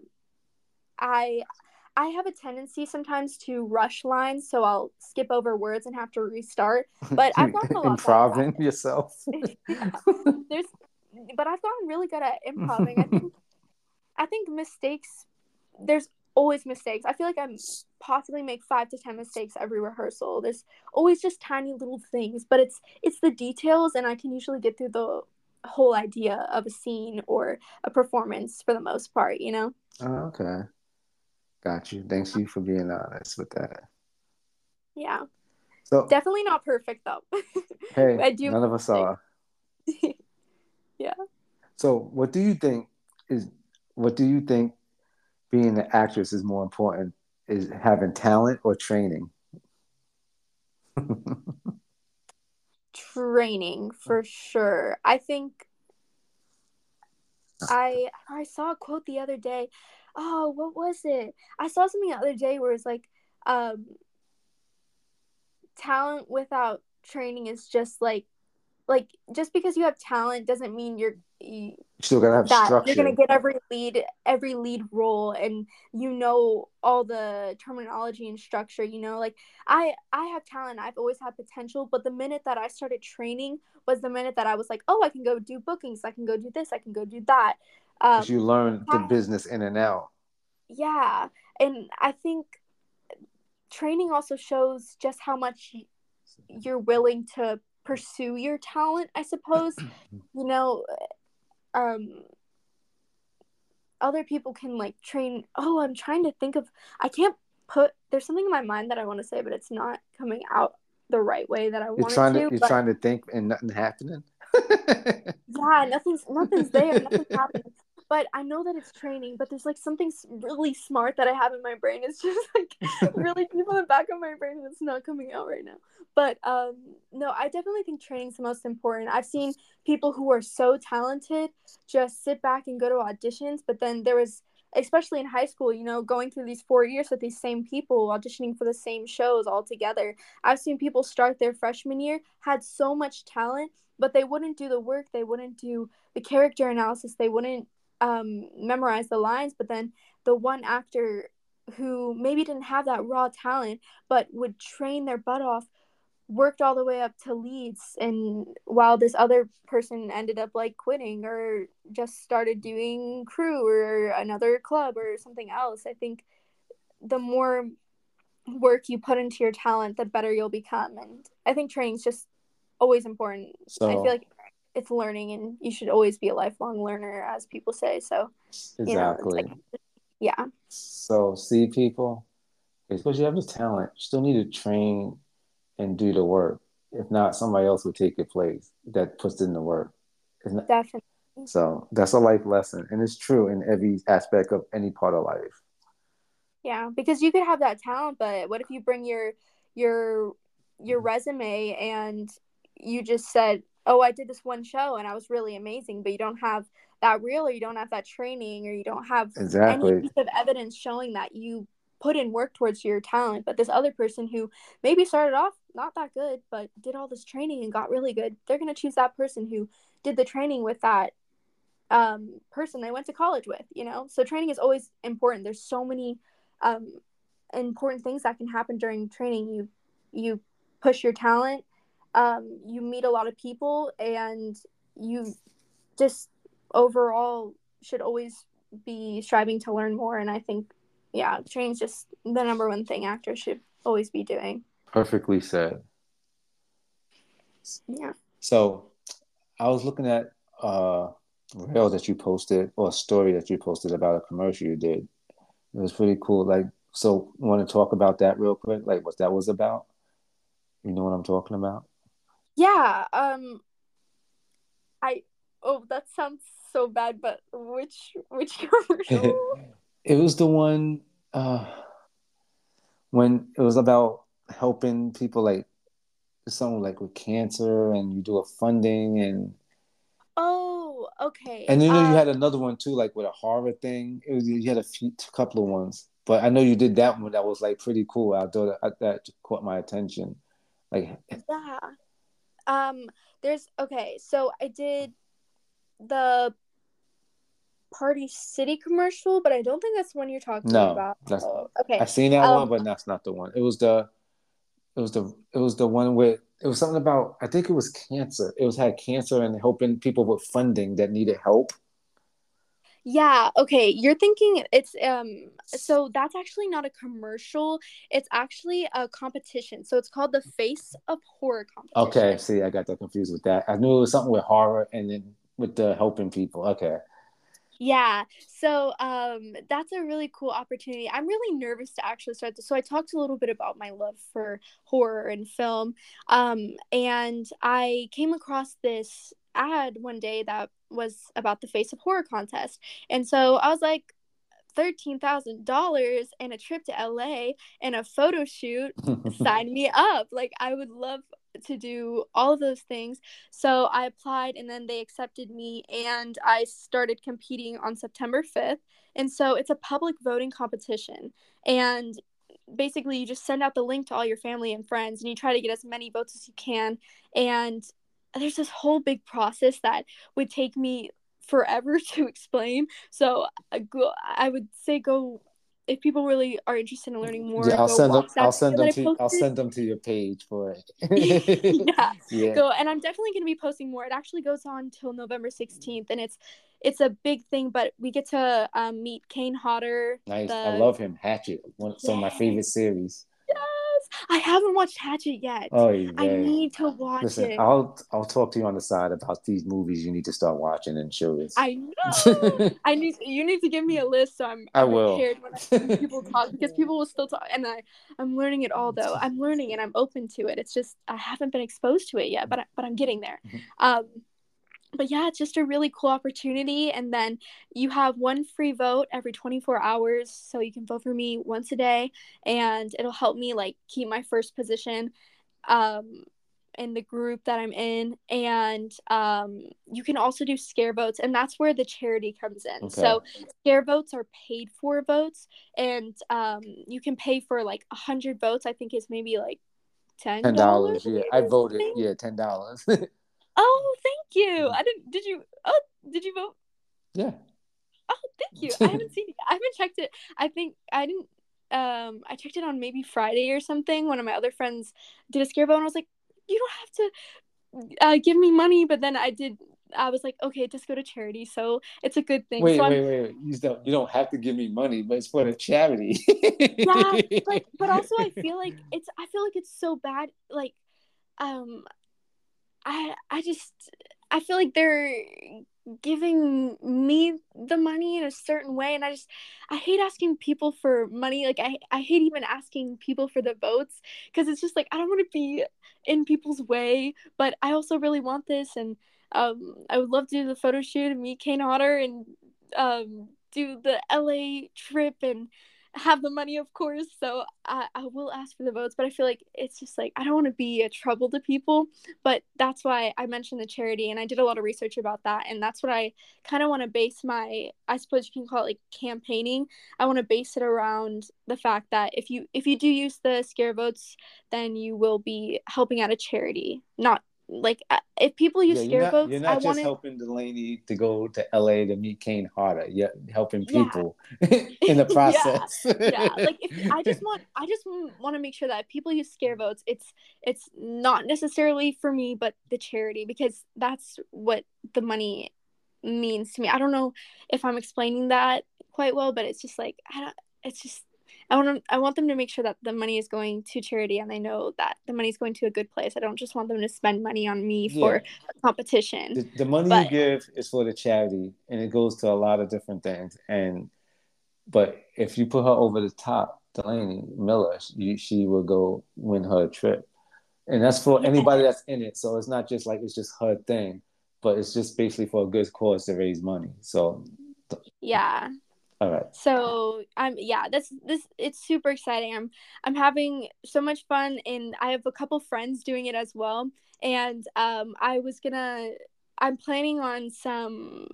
S2: I I have a tendency sometimes to rush lines, so I'll skip over words and have to restart. But I've gotten a (laughs) lot
S1: Improving yourself.
S2: yeah. (laughs) There's but I've gotten really good at improving. I think I think mistakes. There's always mistakes. I feel like I'm possibly make five to ten mistakes every rehearsal. There's always just tiny little things, but it's it's the details, and I can usually get through the whole idea of a scene or a performance for the most part. You know.
S1: Oh, okay. Got you. Thanks you for being honest with that.
S2: Yeah. So definitely not perfect though. (laughs)
S1: hey, I do none of us are. (laughs)
S2: yeah.
S1: So, what do you think is? What do you think being an actress is more important? Is having talent or training?
S2: training for sure. I think I I saw a quote the other day. Oh, what was it? I saw something the other day where it's like um talent without training is just like like just because you have talent doesn't mean you're you,
S1: still gonna have that structure.
S2: You're gonna get every lead every lead role and you know all the terminology and structure, you know, like I I have talent, I've always had potential, but the minute that I started training was the minute that I was like, oh I can go do bookings, I can go do this, I can go do that.
S1: Um, you learn the business in and out.
S2: Yeah. And I think training also shows just how much you're willing to pursue your talent i suppose. (clears throat) You know um other people can like train oh i'm trying to think of i can't put there's something in my mind that i want to say but it's not coming out the right way that i want
S1: to you're
S2: but...
S1: trying to think and nothing happening? (laughs)
S2: Yeah nothing's nothing's there nothing's happening but I know that it's training. But there's like something really smart that I have in my brain. It's (laughs) just like (laughs) really deep in the back of my brain that's not coming out right now. But um, no, I definitely think training's the most important. I've seen people who are so talented just sit back and go to auditions, but then there was especially in high school, you know, going through these four years with these same people, auditioning for the same shows all together. I've seen people start their freshman year, had so much talent, but they wouldn't do the work, they wouldn't do the character analysis, they wouldn't um, memorize the lines, but then the one actor who maybe didn't have that raw talent but would train their butt off worked all the way up to leads and while this other person ended up like quitting or just started doing crew or another club or something else i think the more work you put into your talent the better you'll become. And i think training's just always important. So, i feel like it's learning and you should always be a lifelong learner as people say so
S1: exactly
S2: you know, like, yeah.
S1: So see people because you have the talent you still need to train and do the work. If not somebody else will take your place that puts in the work.
S2: Not, definitely.
S1: So that's a life lesson and it's true in every aspect of any part of life.
S2: Yeah because you could have that talent but what if you bring your your your resume and you just said oh, I did this one show and I was really amazing, but you don't have that reel or you don't have that training or you don't have
S1: exactly.
S2: any piece of evidence showing that you put in work towards your talent. But this other person who maybe started off not that good, but did all this training and got really good, they're going to choose that person who did the training with that um, person they went to college with, you know? So training is always important. There's so many um, important things that can happen during training. You, you push your talent um, you meet a lot of people and you just overall should always be striving to learn more. And i think yeah training's just the number one thing actors should always be doing.
S1: Perfectly said.
S2: Yeah.
S1: So i was looking at uh reel that you posted or a story that you posted about a commercial you did. It was pretty cool. Like so want to talk about that real quick? Like what that was about? You know what i'm talking about
S2: yeah, um I oh that sounds so bad, but which which (laughs) commercial? (laughs)
S1: it was the one uh when it was about helping people like someone like with cancer and you do a funding and
S2: oh okay
S1: and then you had another one too like with a horror thing. It was you had a few couple of ones but i know you did that one that was like pretty cool. I thought that, that caught my attention. Like
S2: yeah um, there's okay, so I did the Party City commercial, but I don't think that's the one you're talking
S1: no,
S2: about.
S1: That's, oh, okay. I seen that um, one, but that's not the one. It was the it was the it was the one with it was something about I think it was cancer. It was had cancer and helping people with funding that needed help.
S2: Yeah, okay. You're thinking it's um so that's actually not a commercial. It's actually a competition. So it's called the Face of Horror competition.
S1: Okay, see, I got that confused with that. I knew it was something with horror and then with the helping people. Okay.
S2: Yeah. So um that's a really cool opportunity. I'm really nervous to actually start this. So I talked a little bit about my love for horror and film. Um and I came across this ad one day that was about the Face of Horror contest. And so I was like, $13,000 and a trip to LA and a photo shoot, (laughs) sign me up. Like, I would love to do all of those things. So I applied and then they accepted me and I started competing on September 5th. And so it's a public voting competition. And basically, you just send out the link to all your family and friends and you try to get as many votes as you can. And there's this whole big process that would take me forever (laughs) to explain. So I, go, I would say go if people really are interested in learning more.
S1: Yeah, I'll send them. I'll send them to. I'll send them to your page for it. (laughs) (laughs)
S2: yeah. yeah. Go and I'm definitely going to be posting more. It actually goes on till November 16th, and it's it's a big thing. But we get to um, meet Kane Hodder.
S1: Nice. The... I love him. Hatchet. One some of my favorite series.
S2: I haven't watched Hatchet yet. Oh, yeah. I need to watch Listen, it.
S1: I'll I'll talk to you on the side about these movies you need to start watching and shows.
S2: I (laughs) know. I need you need to give me a list so I'm,
S1: I'm I will. prepared
S2: when I, (laughs) people talk because people will still talk and I I'm learning it all though. I'm learning and I'm open to it. It's just I haven't been exposed to it yet, but I, but I'm getting there. Mm-hmm. Um but yeah, it's just a really cool opportunity. And then you have one free vote every 24 hours. So you can vote for me once a day and it'll help me like keep my first position um, in the group that I'm in. And um, you can also do scare votes. And that's where the charity comes in. Okay. So scare votes are paid for votes. And um, you can pay for like 100 votes. I think it's maybe like $10. $10.
S1: Yeah, I voted. Yeah, $10. (laughs)
S2: Oh, thank you. I didn't. Did you? Oh, did you vote?
S1: Yeah.
S2: Oh, thank you. I haven't seen it. I haven't checked it. I think I didn't. Um, I checked it on maybe Friday or something. One of my other friends did a scare vote, and I was like, "You don't have to uh, give me money." But then I did. I was like, okay, just go to charity, so it's a good thing.
S1: Wait,
S2: so
S1: wait, wait, wait. You don't you don't have to give me money, but it's for the charity.
S2: yeah, but but (laughs) also I feel like it's I feel like it's so bad. Like, um, I I just I feel like they're giving me the money in a certain way and I just I hate asking people for money like I I hate even asking people for the votes because it's just like I don't want to be in people's way but I also really want this and um I would love to do the photo shoot and meet Kane Hodder and um do the LA trip and have the money, of course. So I, I will ask for the votes, but I feel like it's just like I don't want to be a trouble to people. But that's why I mentioned the charity, and I did a lot of research about that, and that's what I kind of want to base my, I suppose you can call it like campaigning. I want to base it around the fact that if you if you do use the scare votes, then you will be helping out a charity, not like uh, if people use yeah, scare
S1: not,
S2: votes,
S1: you're not I just wanted... helping Delaney to go to LA to meet Kane Hodder. You're helping people yeah. (laughs) in the (laughs) process.
S2: yeah. yeah, like if (laughs) I just want, I just want to make sure that people use scare votes. It's it's not necessarily for me, but the charity because that's what the money means to me. I don't know if I'm explaining that quite well, but it's just like I don't. It's just I want them, I want them to make sure that the money is going to charity and they know that the money is going to a good place. I don't just want them to spend money on me for yeah. competition.
S1: The, the money but, you give is for the charity and it goes to a lot of different things. And but if you put her over the top, Delaney Miller, she, she will go win her trip. And that's for anybody that's in it. So it's not just like it's just her thing, but it's just basically for a good cause to raise money. So
S2: yeah
S1: all right.
S2: So I'm yeah, that's this it's super exciting. I'm I'm having so much fun and I have a couple friends doing it as well. And um I was gonna I'm planning on some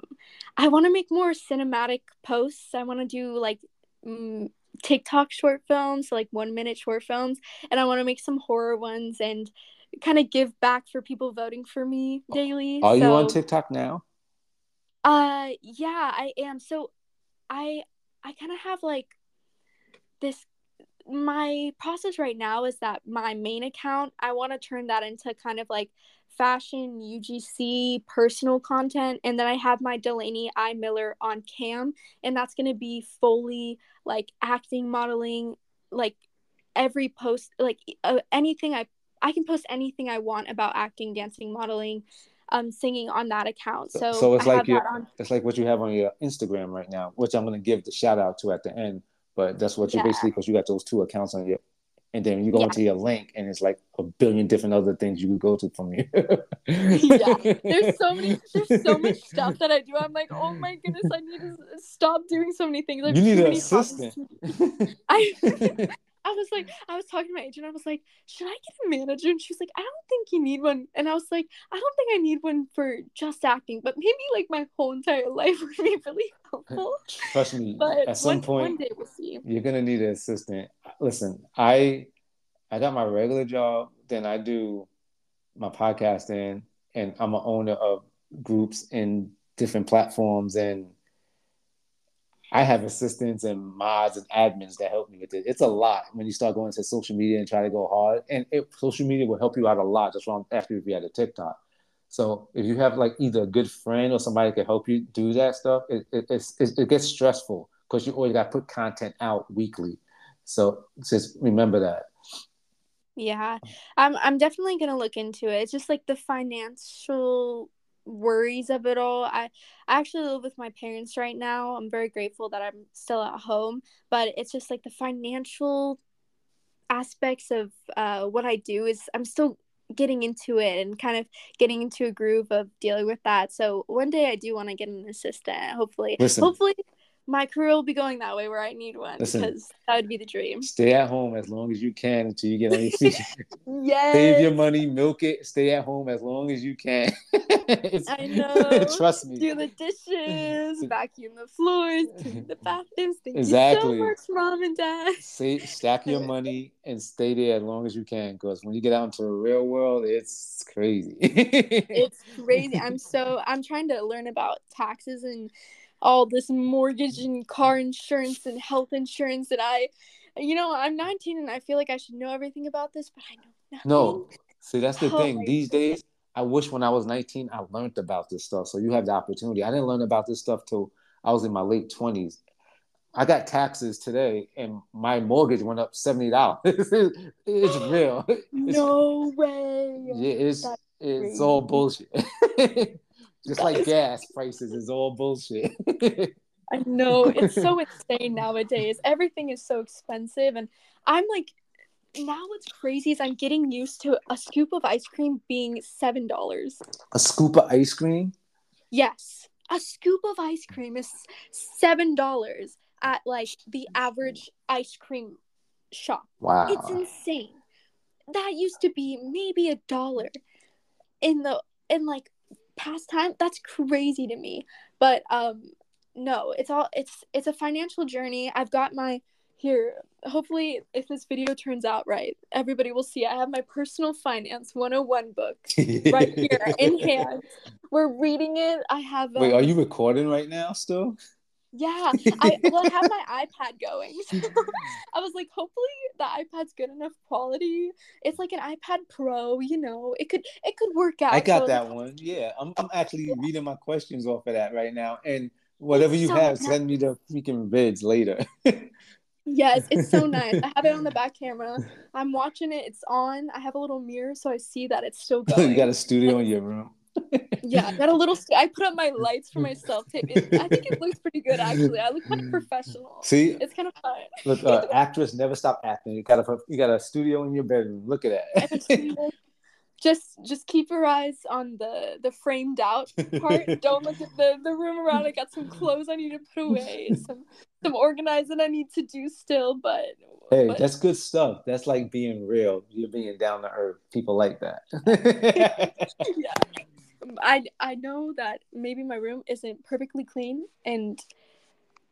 S2: I want to make more cinematic posts. I want to do like mm, TikTok short films, like 1 minute short films, and I want to make some horror ones and kind of give back for people voting for me daily.
S1: Are so, you on TikTok now?
S2: Uh yeah, I am. So I I kind of have like this my process right now is that my main account I want to turn that into kind of like fashion UGC personal content and then I have my Delaney I. Miller on cam and that's going to be fully like acting modeling like every post like uh, anything I I can post anything I want about acting dancing modeling um singing on that account so
S1: so it's
S2: I
S1: like your,
S2: on-
S1: it's like what you have on your Instagram right now which I'm going to give the shout out to at the end but that's what you
S2: Yeah.
S1: basically because you got those two accounts on your and then you go
S2: Yeah.
S1: into your link and it's like a billion different other things you could go to from you (laughs)
S2: yeah there's so many there's so much (laughs) stuff that i do i'm like oh my goodness i need to stop doing so many things I
S1: You need an assistant. (laughs)
S2: i i was like i was talking to my agent i was like should i get a manager? And she was like i don't think you need one. And i was like i don't think i need one for just acting but maybe like my whole entire (laughs) life would be really helpful. (laughs)
S1: Trust me,
S2: but
S1: at some
S2: one,
S1: point
S2: one day we'll see.
S1: you're gonna need an assistant. Listen, I I got my regular job, then I do my podcasting, and I'm an owner of groups in different platforms, and I have assistants and mods and admins that help me with it. It's a lot when you start going to social media and try to go hard, and it, social media will help you out a lot. That's why I'm asking if you had a TikTok. So if you have like either a good friend or somebody that can help you do that stuff, it it, it, it gets stressful because you always got to put content out weekly. So just remember that.
S2: Yeah, I'm I'm definitely gonna look into it. It's just like the financial worries of it all. I I actually live with my parents right now. I'm very grateful that I'm still at home, but it's just like the financial aspects of uh what I do is I'm still getting into it and kind of getting into a groove of dealing with that. So one day I do want to get an assistant. Hopefully,
S1: Listen.
S2: hopefully my career will be going that way where I need one
S1: Listen.
S2: because that would be the dream.
S1: Stay at home as long as you can until you get on your. (laughs)
S2: Yes.
S1: Save your money, milk it. Stay at home as long as you can.
S2: I (laughs) know.
S1: Trust me.
S2: do the dishes, vacuum the floors, clean the bathrooms. Thank
S1: Exactly.
S2: you so much, mom and dad.
S1: Stack your money and stay there as long as you can. Because when you get out into the real world, it's crazy. (laughs)
S2: It's crazy. I'm so I'm trying to learn about taxes and all this mortgage and car insurance and health insurance that I you know, I'm 19 and I feel like I should know everything about this, but I know nothing.
S1: No, see that's the
S2: Oh
S1: thing. These days, I wish when I was 19 I learned about this stuff. So you have the opportunity. I didn't learn about this stuff till I was in my late 20s. I got taxes today, and my mortgage went up seventy dollars. (laughs) it's real. (laughs) It's,
S2: No way.
S1: yeah, it's
S2: That's
S1: it's
S2: crazy.
S1: all bullshit. (laughs) Just like gas prices is all bullshit.
S2: I know it's so (laughs) insane nowadays. Everything is so expensive, and I'm like, now what's crazy is I'm getting used to a scoop of ice cream being seven dollars.
S1: A scoop of ice cream.
S2: Yes, a scoop of ice cream is seven dollars at like the average ice cream shop.
S1: Wow.
S2: It's insane. That used to be maybe a dollar in the in like past time. That's crazy to me. But um no, it's all it's it's a financial journey. I've got my here. Hopefully if this video turns out right, everybody will see I have my personal finance 101 book (laughs) right here in hand. We're reading it. I have
S1: Wait,
S2: um,
S1: are you recording right now still?
S2: Yeah, (laughs) I well, I have my iPad going. So (laughs) I was like, hopefully the iPad's good enough quality. It's like an iPad Pro, you know. It could it could work out.
S1: I got
S2: So,
S1: that (laughs) one. Yeah, I'm I'm actually reading my questions off of that right now, and whatever you
S2: so
S1: have,
S2: nice.
S1: send me the freaking vids later.
S2: Yes, it's so nice. I have it on the back camera. I'm watching it. It's on. I have a little mirror, so I see that it's still going.
S1: you got a studio in your room.
S2: Yeah, I got a little. St- I put up my lights for myself. It, I think it looks pretty good actually. I look kind of professional.
S1: See,
S2: It's kind of fun.
S1: look, uh, actress never stop acting. You got a you got a studio in your bedroom. Look at that.
S2: just just keep your eyes on the the framed out part. (laughs) Don't look at the the room around. I got some clothes I need to put away. Some some organizing I need to do still, but
S1: hey,
S2: but-
S1: that's good stuff. That's like being real. You're being down to earth. People like that. (laughs)
S2: yeah. (laughs) I I know that maybe my room isn't perfectly clean and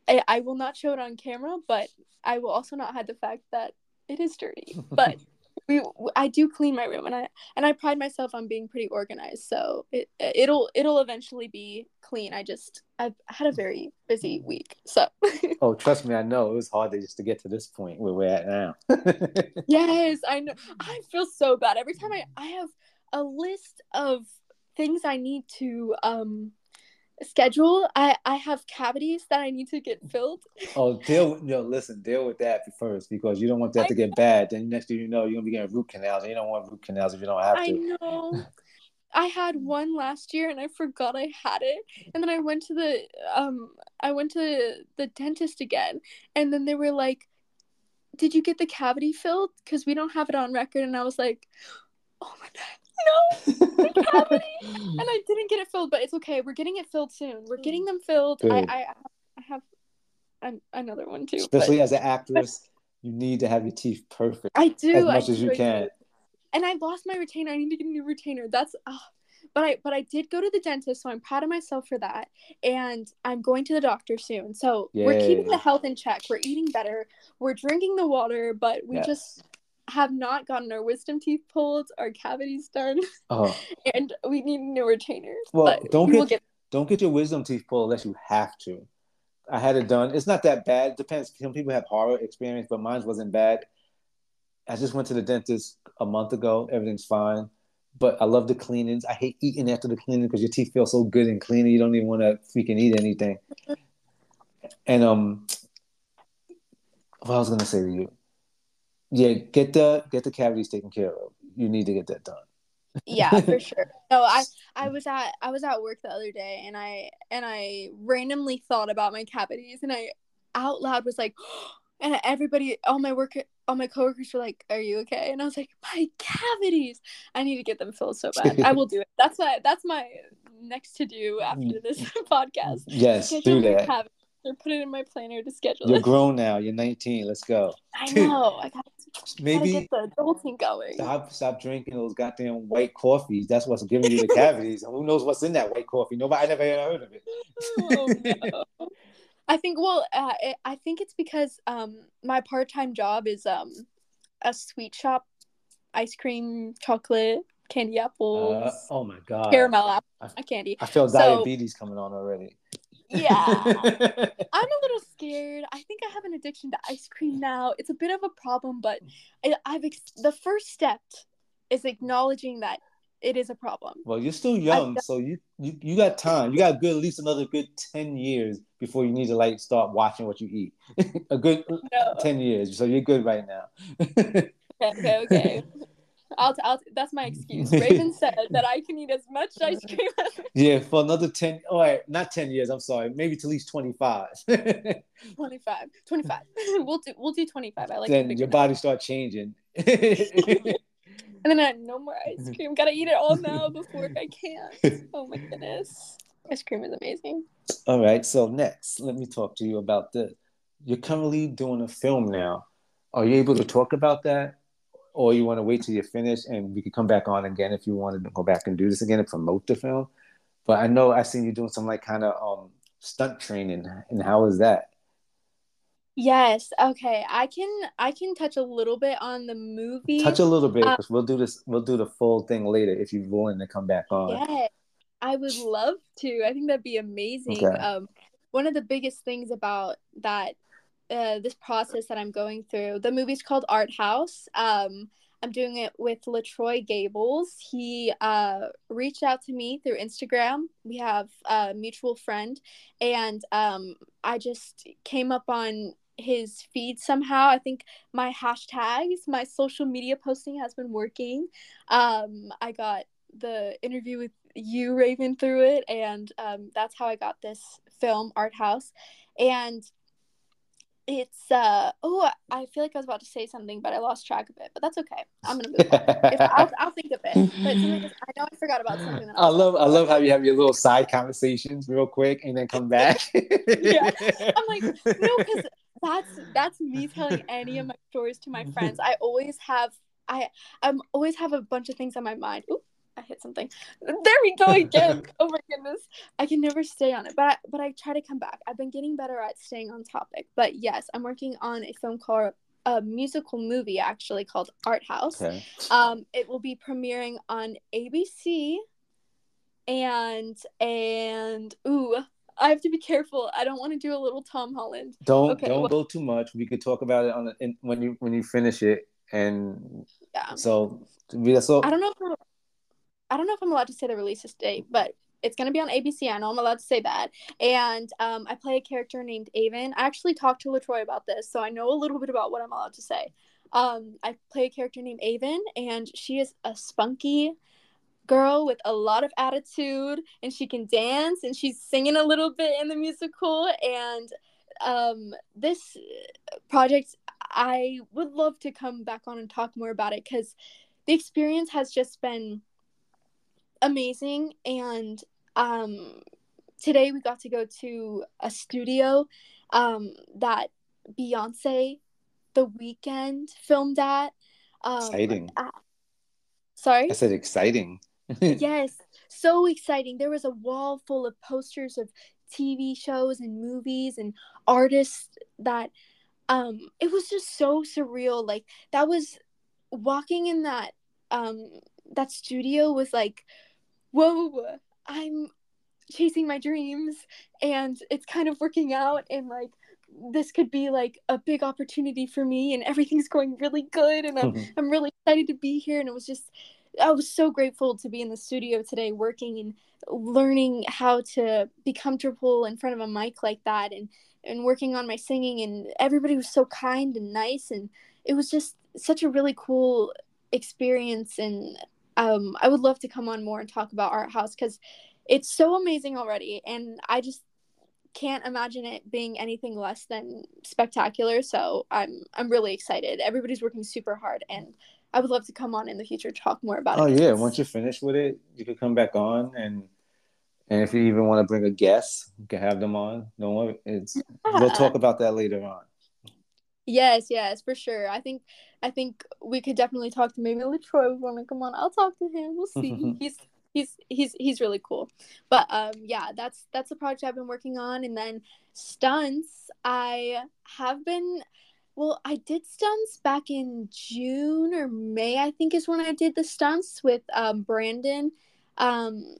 S2: I, I will not show it on camera, but I will also not hide the fact that it is dirty. But (laughs) we I do clean my room and I and I pride myself on being pretty organized. So it it'll it'll eventually be clean. I just I've had a very busy week. So (laughs)
S1: Oh, trust me, I know it was hard to just to get to this point where we're at now. (laughs)
S2: yes, I know. I feel so bad every time I I have a list of things I need to um schedule. I i have cavities that i need to get filled. (laughs)
S1: Oh deal with no listen deal with that first because you don't want that I to get bad. Then next thing you know you're gonna be getting root canals and you don't want root canals if you don't have to.
S2: i know. (laughs) I had one last year and i forgot i had it. And then i went to the um i went to the dentist again and then they were like did you get the cavity filled? Because we don't have it on record. And i was like oh my god no, (laughs) and I didn't get it filled, but it's okay. We're getting it filled soon. We're getting them filled. I, I, I have an, another one too.
S1: Especially but, as an actress, you need to have your teeth perfect.
S2: I do
S1: as much
S2: I
S1: as you can.
S2: And I lost my retainer. I need to get a new retainer. That's. Uh, but I but I did go to the dentist, so I'm proud of myself for that. And I'm going to the doctor soon. So Yay. we're keeping the health in check. We're eating better. We're drinking the water, but we yes. just have not gotten our wisdom teeth pulled, our cavities done, oh. (laughs) and we need new retainers.
S1: Well, don't we get, get, don't get your wisdom teeth pulled unless you have to. I had it done. It's not that bad. It depends. Some people have horror experience, but mine wasn't bad. I just went to the dentist a month ago. Everything's fine. But I love the cleanings. I hate eating after the cleaning because your teeth feel so good and clean. and You don't even want to freaking eat anything. and um, what I was gonna say to you yeah, get the get the cavities taken care of. You need to get that done.
S2: yeah, for (laughs) sure. No, I I was at I was at work the other day and I and I randomly thought about my cavities and I out loud was like (gasps) and everybody all my work all my coworkers were like, "Are you okay?" And I was like, "My cavities! I need to get them filled so bad. I will do it. That's my that's my next to do after (laughs) this (laughs) podcast.
S1: Yes, do that.
S2: Or put it in my planner to schedule.
S1: You're it. grown now. You're 19. Let's go.
S2: I know. I got maybe get the adulting going.
S1: Stop, stop drinking those goddamn white coffees. That's what's giving you the cavities. and who knows what's in that white coffee? Nobody, I never heard of it.
S2: oh, (laughs) no. I think. Well, uh, it, I think it's because um my part time job is um a sweet shop, ice cream, chocolate, candy apples.
S1: Uh, oh my god,
S2: caramel apple I, candy.
S1: I feel diabetes so, coming on already.
S2: Yeah. (laughs) I'm a little scared. I think I have an addiction to ice cream now. It's a bit of a problem, but I, have ex- the first step is acknowledging that it is a problem.
S1: Well, you're still young, so you, you you got time. You got good at least another good ten years before you need to like start watching what you eat. (laughs) a good no. ten years, so you're good right now. (laughs)
S2: okay, okay. I'll, I'll that's my excuse. (laughs) Raven said that I can eat as much ice (laughs) cream as
S1: Yeah, for another 10 all right, not 10 years, I'm sorry, maybe to at least 25. (laughs)
S2: 25. 25. we'll do we'll do 25. I like
S1: then your body start changing.
S2: and then I no more ice cream. Gotta eat it all now before I can. Oh my goodness. Ice cream is amazing.
S1: All right, so next, let me talk to you about this. you're currently doing a film now. Are you able to talk about that? Or you want to wait till you're finished and we could come back on again if you wanted to go back and do this again and promote the film. But I know I seen you doing some like kind of um stunt training, and how is that?
S2: Yes. Okay. I can I can touch a little bit on the movie.
S1: Touch a little bit because um, we'll do this. We'll do the full thing later if you're willing to come back on.
S2: Yeah, I would love to. I think that'd be amazing. Okay. Um, one of the biggest things about that uh, this process that I'm going through. The movie's called Art House. Um, I'm doing it with Latroy Gables. He uh, reached out to me through Instagram. We have a mutual friend, and um, I just came up on his feed somehow. I think my hashtags, my social media posting has been working. Um, I got the interview with you, Raven, through it, and um, that's how I got this film, Art House. And it's uh oh I feel like I was about to say something but I lost track of it but that's okay. I'm gonna move on. If (laughs) I'll, I'll think of it but I know I forgot about (laughs) something
S1: I love I love how you have your little side conversations real quick and then come back. (laughs)
S2: Yeah. I'm like no because that's that's me telling any of my stories to my friends. I always have I I'm always have a bunch of things on my mind. Ooh, I hit something. There we go again. (laughs) oh my goodness. I can never stay on it, but I, but I try to come back. I've been getting better at staying on topic. But yes, I'm working on a film called a musical movie actually called Art House.
S1: Okay.
S2: Um, it will be premiering on ABC, and and ooh, I have to be careful. I don't want to do a little Tom Holland.
S1: Don't
S2: Okay,
S1: don't
S2: well-
S1: go too much. We could talk about it on the, in, when you when you finish it, and
S2: Yeah,
S1: so that's all.
S2: I don't know. If I don't know if I'm allowed to say the release date, but it's gonna be on ABC. I know I'm allowed to say that. And um, I play a character named Avon. I actually talked to Latroy about this, so I know a little bit about what I'm allowed to say. Um, I play a character named Avon, and she is a spunky girl with a lot of attitude, and she can dance, and she's singing a little bit in the musical. And um, this project, I would love to come back on and talk more about it because the experience has just been amazing. And um today we got to go to a studio um that beyonce the Weeknd filmed at um
S1: Exciting.
S2: uh, sorry?
S1: I said exciting. (laughs)
S2: yes. So exciting. There was a wall full of posters of tv shows and movies and artists that um it was just so surreal. Like that was walking in that um that studio was like whoa i'm chasing my dreams and it's kind of working out and like this could be like a big opportunity for me and everything's going really good and I'm, mm-hmm. I'm really excited to be here and it was just i was so grateful to be in the studio today working and learning how to be comfortable in front of a mic like that and and working on my singing and everybody was so kind and nice and it was just such a really cool experience and um, i would love to come on more and talk about art house because it's so amazing already and i just can't imagine it being anything less than spectacular so i'm i'm really excited everybody's working super hard and i would love to come on in the future talk more about it. Oh
S1: yeah, once you're finished with it, you could come back on and and if you even want to bring a guest, you can have them on. No one it's we'll (laughs) talk about that later on.
S2: Yes, yes, for sure. I think I think we could definitely talk to maybe Latroy would want to come on. I'll talk to him. We'll see. (laughs) he's he's he's he's really cool. But um yeah, that's that's a project I've been working on and then stunts I have been well, I did stunts back in June or May, I think is when I did the stunts with um Brandon. Um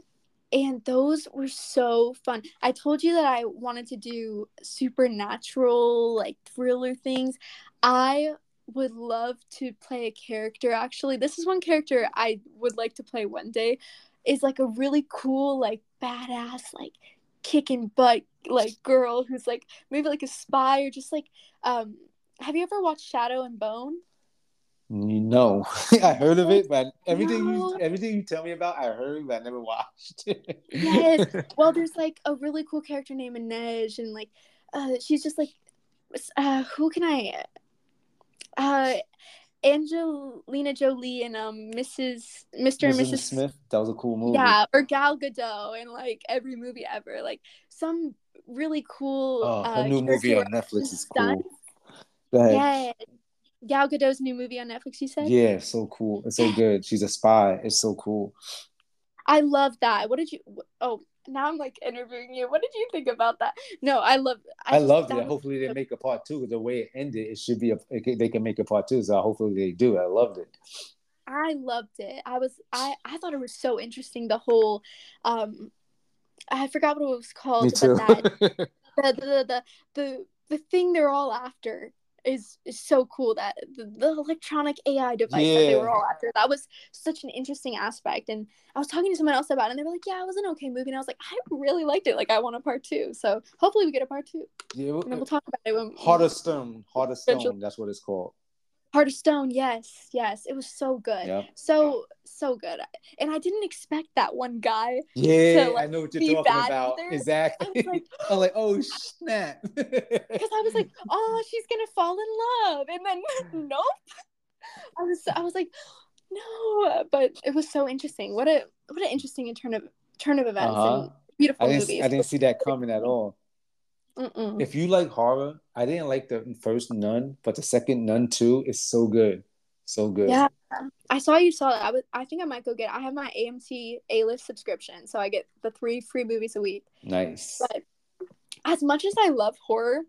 S2: and those were so fun. I told you that I wanted to do supernatural, like thriller things. I would love to play a character. Actually, this is one character I would like to play one day. Is like a really cool, like badass, like kicking butt, like girl who's like maybe like a spy or just like um. Have you ever watched Shadow and Bone?
S1: No, (laughs) I heard of it, but everything
S2: No.
S1: you everything you tell me about, I heard, but I never watched. (laughs)
S2: Yes. well there's like a really cool character named Inej and like uh she's just like uh who can I uh Angelina Jolie and um Mrs. Mr. and
S1: Mrs. Smith. That was a cool movie.
S2: Yeah, or Gal Gadot in like every movie ever. Like some really cool
S1: Oh,
S2: uh
S1: new movie on Netflix is cool.
S2: Yeah. Gal Gadot's new movie on Netflix, you said?
S1: Yeah, so cool. It's so good. She's a spy. It's so cool.
S2: I love that. What did you oh now I'm like interviewing you. What did you think about that? No, I love
S1: I,
S2: just-
S1: loved it. Hopefully they make a part two. The way it ended, it should be a. They can make a part two. So hopefully they do. I loved it.
S2: I loved it. I was I I thought it was so interesting the whole um I forgot what it was called
S1: Me
S2: but
S1: too.
S2: that (laughs) the, the the the the thing they're all after is is so cool that the, the electronic AI device that they were all after that was such an interesting aspect and I was talking to someone else about it and they were like yeah it was an okay movie and I was like I really liked it like I want a part two so hopefully we get a part two
S1: yeah,
S2: and then we'll talk about it when
S1: Heart of Stone. Heart of Stone. That's what it's called.
S2: Heart of Stone yes yes it was so good
S1: Yeah.
S2: so so good and I didn't expect that one guy
S1: Yeah,
S2: like,
S1: I know what you're talking about.
S2: either.
S1: Exactly.
S2: I was like- (laughs)
S1: I'm like, oh (gasps) snap.
S2: because I was like, (laughs) oh, she's gonna fall in love, and then (laughs) nope. I was I was like, no, but it was so interesting. What a what an interesting turn of turn of events
S1: Uh-huh.
S2: and beautiful
S1: I
S2: movies.
S1: I didn't see that coming at all.
S2: Mm-mm.
S1: If you like horror, I didn't like the first Nun, but the second Nun two is so good, so good.
S2: Yeah, I saw you saw that. I was I think I might go get. It. I have my AMC A list subscription, so I get the three free movies a week.
S1: Nice.
S2: But as much as I love horror,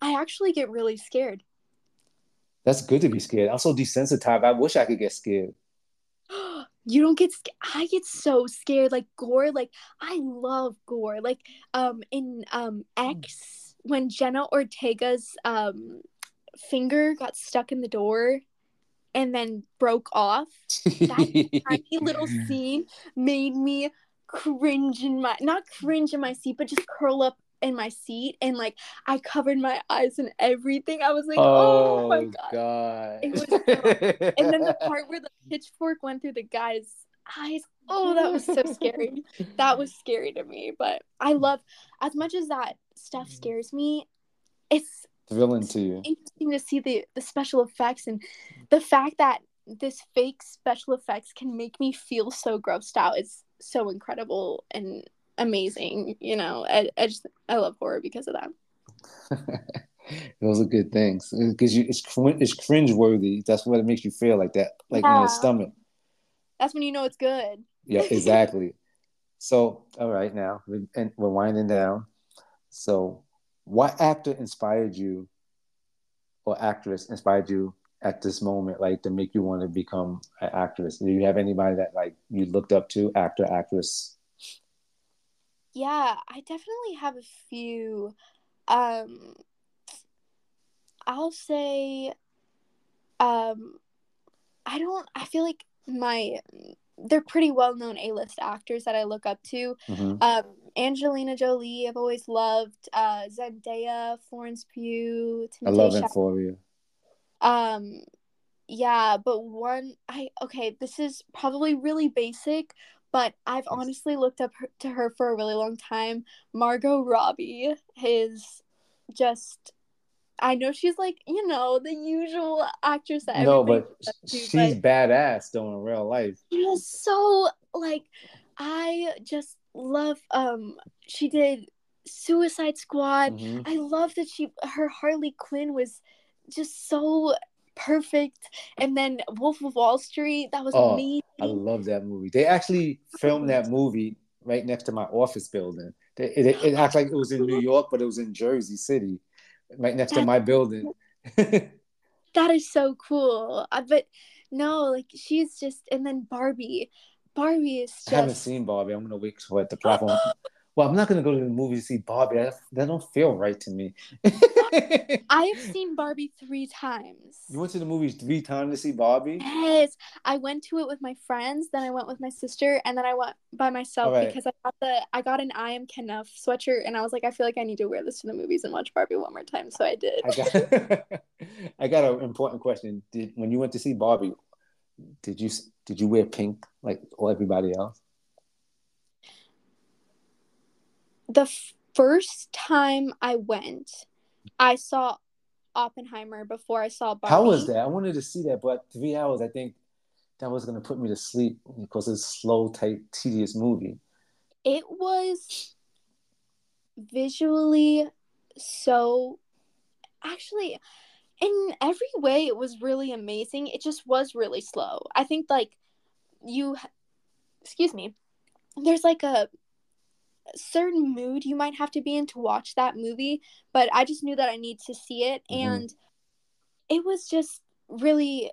S2: I actually get really scared.
S1: That's good to be scared. I'm so desensitized. I wish I could get scared.
S2: You don't get scared. I get so scared. Like gore, like I love gore. Like um in um X when Jenna Ortega's um finger got stuck in the door and then broke off. That (laughs) tiny little scene made me cringe in my not cringe in my seat, but just curl up in my seat and like I covered my eyes and everything. I was like, oh, oh my god. god. It was (laughs) and then the part where the pitchfork went through the guy's eyes. Oh, that was so scary. that was scary to me. But I love as much as that stuff mm. scares me, it's
S1: thrilling to you.
S2: Interesting to see the the special effects and the fact that this fake special effects can make me feel so grossed out is so incredible and amazing. You know, I, I just I love horror because of that. (laughs)
S1: Those are good things uh, because you it's it's cringe worthy. That's what it makes you feel like that, like yeah. in your stomach.
S2: That's when you know it's good.
S1: Yeah, (laughs) exactly. so, all right, now and we're winding down. So, what actor inspired you, or actress inspired you at this moment, like to make you want to become an actress? Do you have anybody that like you looked up to, actor, actress?
S2: Yeah, I definitely have a few. Um, I'll say, um, I don't. I feel like my they're pretty well known A list actors that I look up to. Mm-hmm. Um, Angelina Jolie, I've always loved. Uh, Zendaya, Florence Pugh.
S1: I love you.
S2: Um, yeah, but one I okay. This is probably really basic, but I've honestly looked up her, to her for a really long time. Margot Robbie is just I know she's like, you know, the usual actress that
S1: No, but to, she's but badass though in real life.
S2: She's so like I just love um she did Suicide Squad. Mm-hmm. I love that she her Harley Quinn was just so perfect. And then Wolf of Wall Street, that was oh, amazing.
S1: I love that movie. They actually filmed that movie right next to my office building. It, it, it acts like it was in New York, but it was in Jersey City, right next to my building. (laughs)
S2: that is so cool. Uh, but no, like she's just, and then Barbie. Barbie is. Just...
S1: I haven't seen Barbie. I'm gonna wait for it the platform. (laughs) well, I'm not gonna go to the movie to see Barbie. That, that don't feel right to me.
S2: I have (laughs) seen Barbie three times.
S1: You went to the movies three times to see Barbie?
S2: Yes. I went to it with my friends, then I went with my sister, and then I went by myself right. because I got the I got an I am Kenough sweatshirt and I was like, I feel like I need to wear this to the movies and watch Barbie one more time. So I did.
S1: I got, (laughs) (laughs) I got an important question. Did when you went to see Barbie, did you did you wear pink like all everybody else?
S2: The first time I went, I saw Oppenheimer before I saw
S1: Barbie. How was that? I wanted to see that, but three hours, I think that was going to put me to sleep because it's slow, tight, tedious movie.
S2: It was visually so actually in every way it was really amazing it just was really slow i think like you excuse me there's like a certain mood you might have to be in to watch that movie, but I just knew that I need to see it. Mm-hmm. and it was just really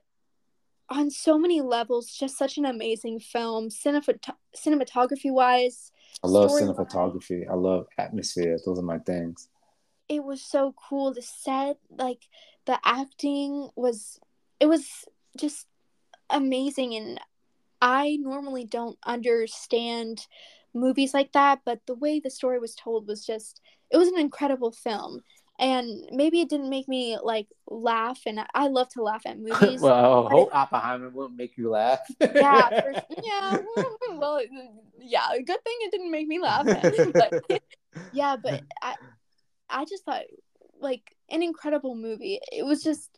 S2: on so many levels just such an amazing film Cinemat- cinematography wise
S1: i love cinematography i love atmosphere. Those are my things.
S2: It was so cool. The set like the acting was it was just amazing. And i normally don't understand movies like that, but the way the story was told was just it was an incredible film. And maybe it didn't make me like laugh, and I love to laugh at (laughs) movies.
S1: well, I hope Oppenheimer won't make you laugh.
S2: yeah, (laughs) for, yeah. (laughs) Well, yeah. Good thing it didn't make me laugh. but yeah, but I, I just thought like an incredible movie. It was just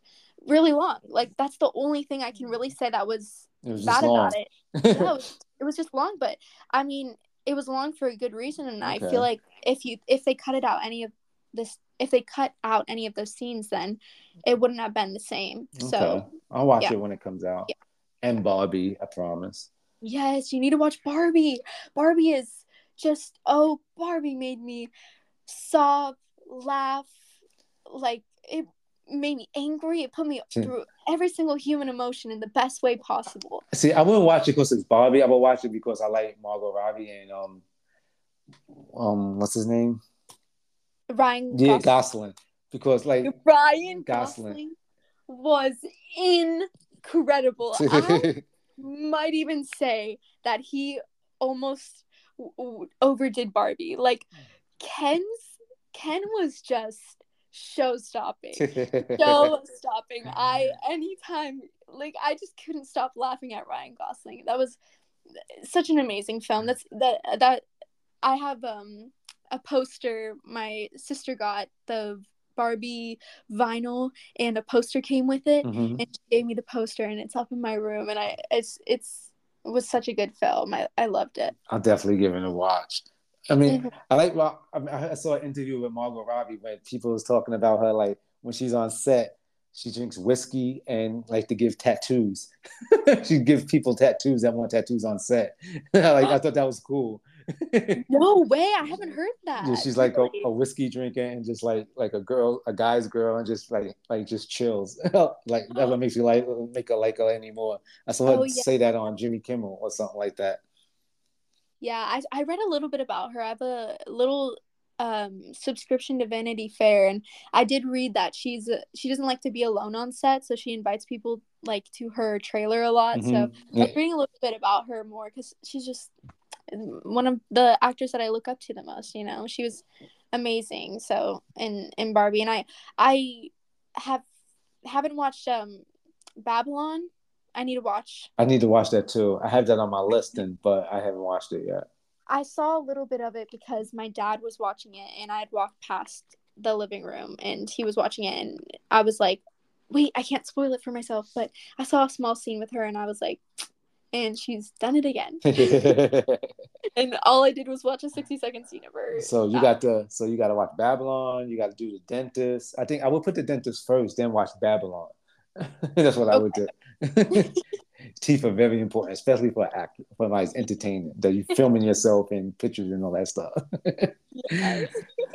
S2: really long. Like that's the only thing I can really say that was, was bad about it. Yeah, it was, it was just long, but I mean, it was long for a good reason and okay. i feel like if you if they cut it out any of this if they cut out any of those scenes then it wouldn't have been the same okay. so
S1: i'll watch yeah. it when it comes out yeah. and barbie i promise
S2: yes you need to watch barbie barbie is just oh barbie made me sob laugh like it made me angry. It put me hmm. through every single human emotion in the best way possible.
S1: See, I wouldn't watch it because it's Barbie. I would watch it because I like Margot Robbie and um, um, what's his name?
S2: Ryan.
S1: Yeah, Gosling. Gosling. Because like
S2: Ryan Gosling, Gosling was incredible. I (laughs) might even say that he almost overdid Barbie. Like Ken's Ken was just show stopping. (laughs) show stopping. I (laughs) anytime like I just couldn't stop laughing at Ryan Gosling. That was such an amazing film. That's that that I have um a poster my sister got the Barbie vinyl and a poster came with it mm-hmm. and she gave me the poster and it's up in my room and I it's it's it was such a good film. I, I loved it.
S1: I'll definitely give it a watch. I mean. I like. Well, I, saw an interview with Margot Robbie when people was talking about her, like when she's on set, she drinks whiskey and like to give tattoos. (laughs) she gives people tattoos that want tattoos on set. (laughs) like I thought that was cool. (laughs)
S2: no way, I haven't heard that.
S1: Yeah, she's like a, a, whiskey drinker and just like like a girl, a guy's girl, and just like like just chills. like that what oh. makes you like make her like her anymore. I saw her oh, yeah. say that on Jimmy Kimmel or something like that.
S2: Yeah, I, I read a little bit about her. I have a little um, subscription to Vanity Fair, and I did read that she's she doesn't like to be alone on set, so she invites people like to her trailer a lot. Mm-hmm. So yeah. I'm reading a little bit about her more because she's just one of the actors that I look up to the most. You know, she was amazing. So in in Barbie, and I I have haven't watched um Babylon I need to watch.
S1: I need to watch that too. I have that on my list, and but I haven't watched it yet.
S2: I saw a little bit of it because my dad was watching it, and I had walked past the living room, and he was watching it, and I was like, "Wait, I can't spoil it for myself." But I saw a small scene with her, and I was like, and she's done it again. (laughs) and all I did was watch a sixty second scene of her.
S1: So you got to so you got to watch Babylon. You got to do the dentist. I think I would put the dentist first, then watch Babylon. (laughs) That's what okay. I would do. (laughs) Teeth are very important, especially for act for like entertainment. That you filming yourself in pictures and all that stuff.
S2: yes.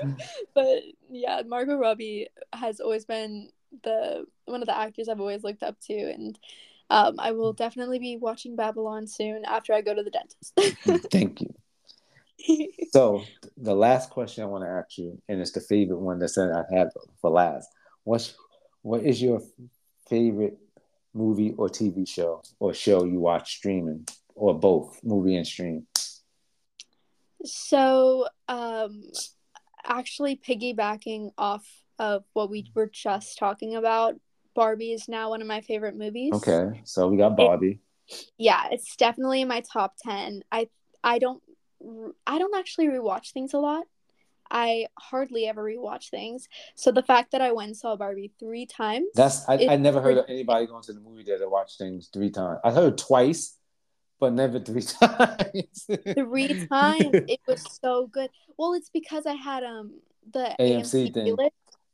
S2: (laughs) but yeah, Margot Robbie has always been the one of the actors I've always looked up to, and um, I will definitely be watching Babylon soon after I go to the dentist.
S1: Thank you. so the last question I want to ask you, and it's the favorite one that said I had for last. What's what is your favorite movie or TV show or show you watch streaming or both movie and stream?
S2: So, um, actually, piggybacking off of what we were just talking about, Barbie is now one of my favorite movies.
S1: Okay, so we got Barbie.
S2: It, yeah, it's definitely in my top ten. I I don't I don't actually rewatch things a lot. I hardly ever rewatch things. So the fact that I went and saw Barbie three times.
S1: That's I, I never heard of anybody going to the movie theater to watch things three times. I heard twice, but never three (laughs) times.
S2: three times. It was so good. Well, it's because I had um the AMC, AMC thing. List,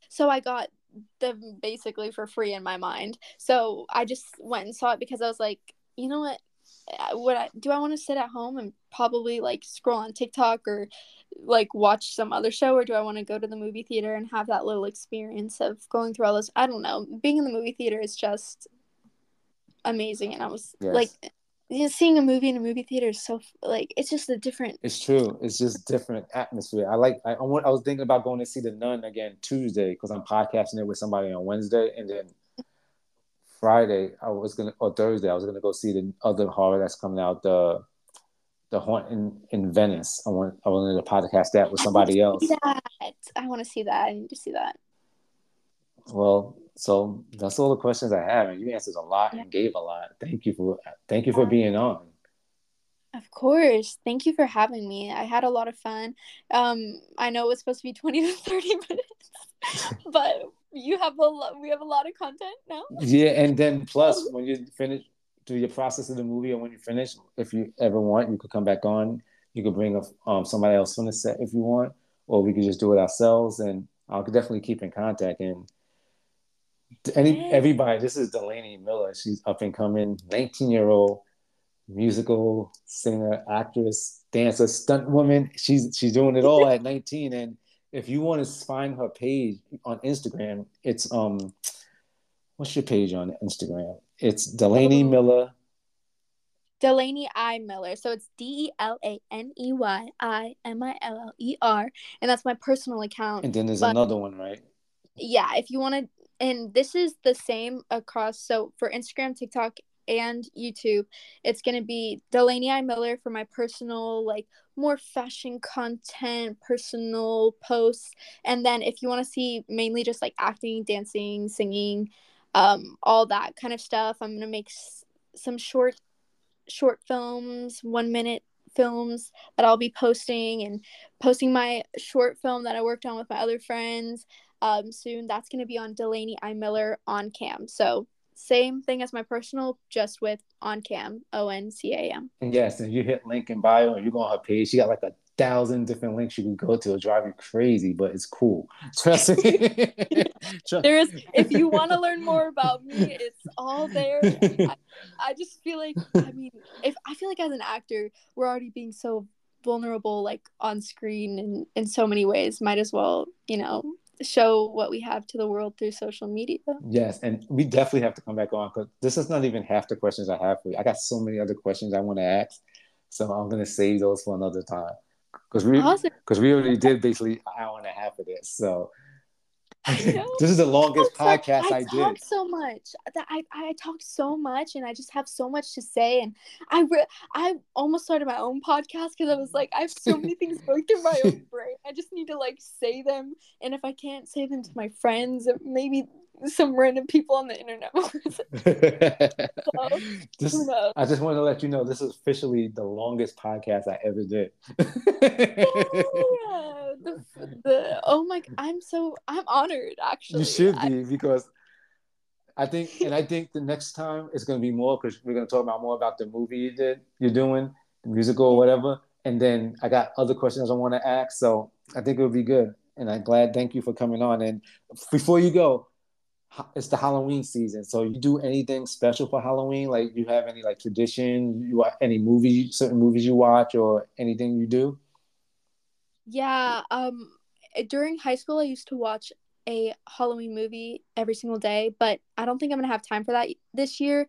S2: so I got them basically for free in my mind. So I just went and saw it because I was like, you know what? Uh, what I, do I want to sit at home and probably like scroll on TikTok or like watch some other show or do I want to go to the movie theater and have that little experience of going through all those I don't know being in the movie theater is just amazing and I was yes. like you know, seeing a movie in a movie theater is so like it's just a different
S1: it's true it's just different atmosphere I like I, I was thinking about going to see the nun again Tuesday because I'm podcasting it with somebody on Wednesday and then Friday I was gonna or Thursday I was gonna go see the other horror that's coming out the the haunt in, in Venice. I want I wanted to podcast that with somebody I else.
S2: That. I want to see that. I need to see that.
S1: Well, so that's all the questions I have, and you answered a lot yeah. and gave a lot. Thank you for thank you for being on.
S2: Of course. Thank you for having me. I had a lot of fun. Um, I know it was supposed to be 20 to 30 (laughs) minutes, (laughs) but you have a lot we have a lot of content now.
S1: Yeah, and then (laughs) plus when you finish do your process of the movie, and when you finish, if you ever want, you could come back on. You could bring a, um, somebody else on the set if you want, or we could just do it ourselves. And I'll definitely keep in contact. And any everybody, this is Delaney Miller. She's up and coming, 19 year old musical singer, actress, dancer, stunt woman. She's she's doing it all (laughs) at 19, and if you want to find her page on Instagram, it's um, what's your page on Instagram? It's Delaney Miller.
S2: Delaney I Miller. So it's D E L A N E Y I M I L L E R, and that's my personal account.
S1: And then there's but, another one, right?
S2: Yeah, if you want to, and this is the same across. So for Instagram, TikTok, and YouTube, it's gonna be Delaney I Miller for my personal like more fashion content, personal posts, and then if you want to see mainly just like acting, dancing, singing, um, all that kind of stuff, I'm gonna make s- some short short films, one minute films that I'll be posting and posting my short film that I worked on with my other friends um, soon. That's going to be on Delaney I Miller on cam. So same thing as my personal, just with on cam, O N C A M.
S1: Yes, and you hit link in bio and you go on her page. She got like a thousand different links you can go to. It'll drive you crazy, but it's cool. (laughs) Trust me. (laughs)
S2: there is if you want to learn more about me, it's all there. (laughs) I, I just feel like I mean, if I feel like as an actor, we're already being so vulnerable like on screen and in so many ways. Might as well, you know, show what we have to the world through social media.
S1: Yes, and we definitely have to come back on because this is not even half the questions I have for you. I got so many other questions I want to ask, so I'm gonna save those for another time because we because awesome. we already did basically an hour and a half of this. So (laughs) this is the longest podcast I, do. I, did.
S2: talk so much that I, I talk so much and I just have so much to say and I re- I almost started my own podcast because I was like I have so many things going through my own (laughs) brain. I just need to like say them and if I can't say them to my friends, maybe some random people on the internet. (laughs) (laughs)
S1: so, just, I just want to let you know this is officially the longest podcast I ever did. (laughs)
S2: Oh, yeah, the, the, oh my! I'm so I'm honored. Actually,
S1: you should be I, because I think, and I think the next time it's going to be more because we're going to talk about more about the movie you did, you're doing, the musical or whatever. And then I got other questions I want to ask, so I think it would be good. And I'm glad. Thank you for coming on. And before you go, it's the Halloween season. So you do anything special for Halloween? Like you have any like tradition? You watch any movie, certain movies you watch, or anything you do?
S2: Yeah. Um. During high school, I used to watch a Halloween movie every single day, but I don't think I'm gonna have time for that this year.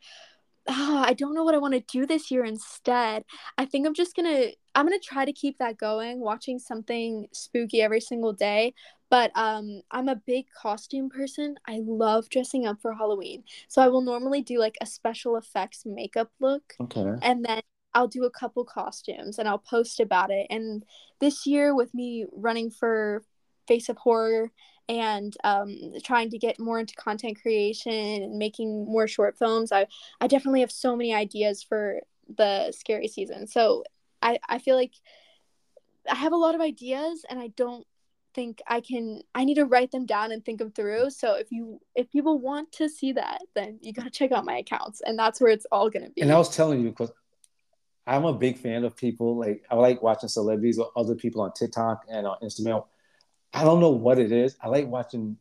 S2: Oh, I don't know what I want to do this year instead. I think I'm just gonna I'm gonna try to keep that going, watching something spooky every single day. But um, I'm a big costume person. I love dressing up for Halloween. So I will normally do like a special effects makeup look.
S1: Okay.
S2: And then I'll do a couple costumes and I'll post about it. And this year, with me running for Face of Horror and um, trying to get more into content creation and making more short films, I, I definitely have so many ideas for the scary season. So I, I feel like I have a lot of ideas and I don't think I can I need to write them down and think them through. So if you if people want to see that, then you gotta check out my accounts and that's where it's all gonna be.
S1: And I was telling you because I'm a big fan of people like I like watching celebrities or other people on TikTok and on Instagram. I don't know what it is. I like watching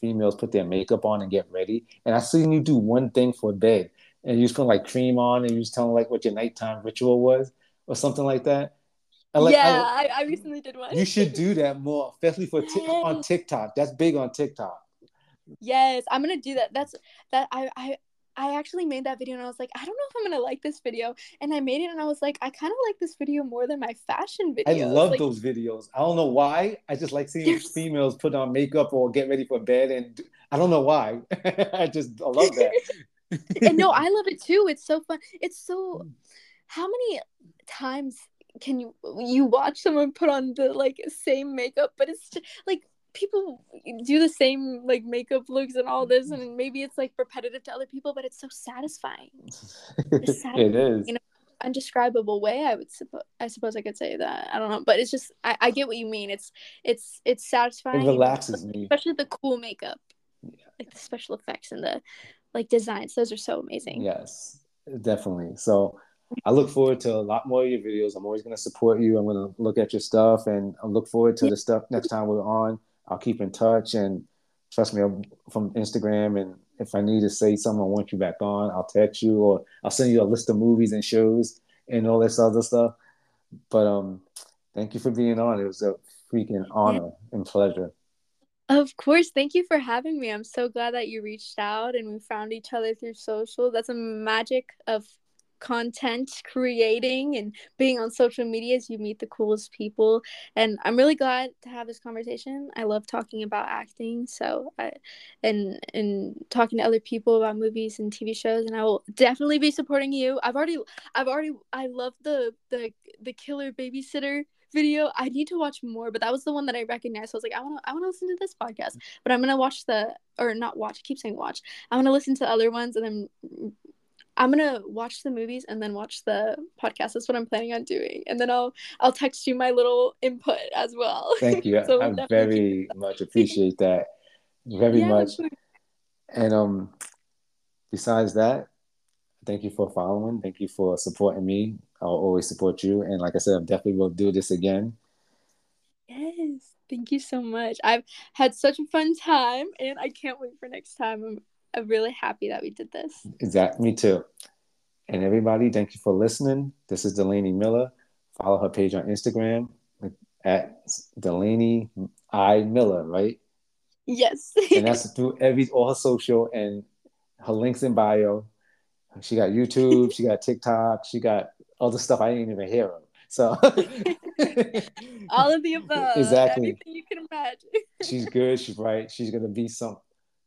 S1: females put their makeup on and get ready. And I seen you do one thing for bed and you just put like cream on and you just telling like what your nighttime ritual was or something like that.
S2: I like, yeah, I, I, recently did one.
S1: You should do that more, especially for t- on TikTok. That's big on TikTok.
S2: Yes, I'm gonna do that. That's that. I I I actually made that video and I was like, I don't know if I'm gonna like this video. And I made it and I was like, I kind of like this video more than my fashion video.
S1: I love
S2: like,
S1: those videos. I don't know why. I just like seeing females put on makeup or get ready for bed, and I don't know why. (laughs) I just I love that. (laughs)
S2: and no, I love it too. It's so fun. It's so. Mm. How many times can you you watch someone put on the like same makeup but it's just, like people do the same like makeup looks and all this mm-hmm. and maybe it's like repetitive to other people but it's so satisfying.
S1: It's (laughs) satisfying, it is.
S2: you know undescribable way i would suppose i suppose i could say that. I don't know but it's just I, I get what you mean. It's it's it's satisfying
S1: it relaxes me.
S2: especially the cool makeup yeah. like the special effects and the like designs those are so amazing.
S1: Yes definitely. So I look forward to a lot more of your videos. I'm always going to support you. I'm going to look at your stuff and I look forward to the stuff next time we're on. I'll keep in touch and trust me, I'm from Instagram. And if I need to say something, I want you back on, I'll text you or I'll send you a list of movies and shows and all this other stuff. But um, thank you for being on. It was a freaking honor and pleasure.
S2: Of course. Thank you for having me. I'm so glad that you reached out and we found each other through social. That's a magic of content creating and being on social media as you meet the coolest people and i'm really glad to have this conversation i love talking about acting so i and and talking to other people about movies and tv shows and i will definitely be supporting you i've already i've already i love the the the killer babysitter video. I need to watch more, but that was the one that I recognized. So I was like, I want to, I want to listen to this podcast, but I'm gonna watch the, or not watch. Keep saying watch. I'm gonna listen to other ones, and then I'm gonna watch the movies and then watch the podcast. That's what I'm planning on doing, and then I'll I'll text you my little input as well.
S1: Thank you. (laughs) so I very much (laughs) appreciate that. Very yeah, much. And um, besides that, thank you for following. Thank you for supporting me. I'll always support you, and like I said, I definitely will do this again.
S2: Yes, thank you so much. I've had such a fun time, and I can't wait for next time. I'm I'm really happy that we did this.
S1: Exactly. Me too. And everybody, thank you for listening. This is Delaney Miller. Follow her page on Instagram at Delaney I Miller, right?
S2: Yes. (laughs)
S1: and that's through every all her social and her links in bio. She got YouTube, she got TikTok, she got other stuff I didn't even hear of. So (laughs)
S2: all of the above. Exactly. Everything you can imagine.
S1: she's good, she's right. She's gonna be some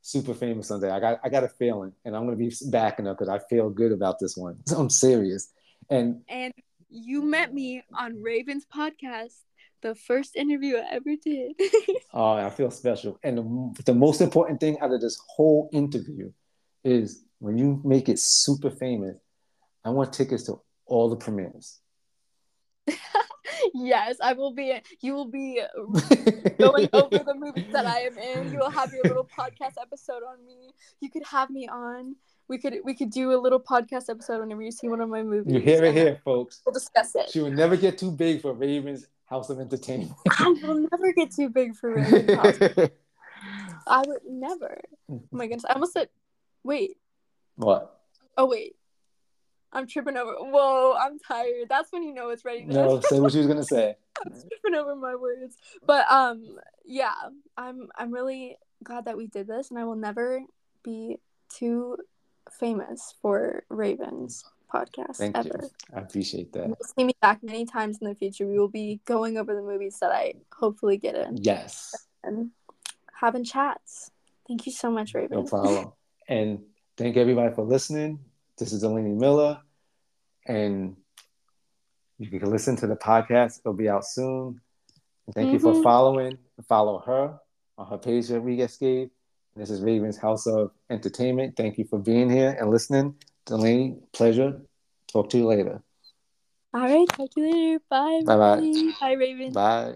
S1: super famous someday. I got I got a feeling, and I'm gonna be backing up because I feel good about this one. So (laughs) I'm serious. And
S2: and you met me on Raven's podcast, the first interview I ever did. (laughs)
S1: oh, I feel special. And the, the most important thing out of this whole interview is when you make it super famous. I want tickets to all the premieres (laughs)
S2: yes, I will be. You will be going over the movies that I am in. You will have your little podcast episode on me. You could have me on. We could we could do a little podcast episode whenever you see one of my movies.
S1: You hear it here, folks.
S2: We'll discuss it.
S1: She will never get too big for Raven's House of Entertainment.
S2: I will never get too big for (laughs) Raven's House. I would never. Oh my goodness! I almost said. Wait.
S1: What?
S2: Oh wait. I'm tripping over. Whoa, I'm tired. That's when you know it's ready.
S1: No, say what you was gonna (laughs) say.
S2: I'm tripping over my words, but um, yeah, I'm I'm really glad that we did this, and I will never be too famous for Ravens podcast
S1: Thank
S2: ever.
S1: You. I appreciate that.
S2: You'll see me back many times in the future. We will be going over the movies that I hopefully get in.
S1: Yes.
S2: And having chats. Thank you so much, Raven.
S1: No problem. and thank everybody for listening. This is Delaney Miller and you can listen to the podcast. It'll be out soon. And thank mm-hmm. you for mm-hmm. following. Follow her on her page that we. This is Raven's House of Entertainment. Thank you for being here and listening. Delaney, pleasure. Talk to you later.
S2: All right. Talk to you later. Bye.
S1: Bye bye.
S2: Bye, Raven.
S1: Bye.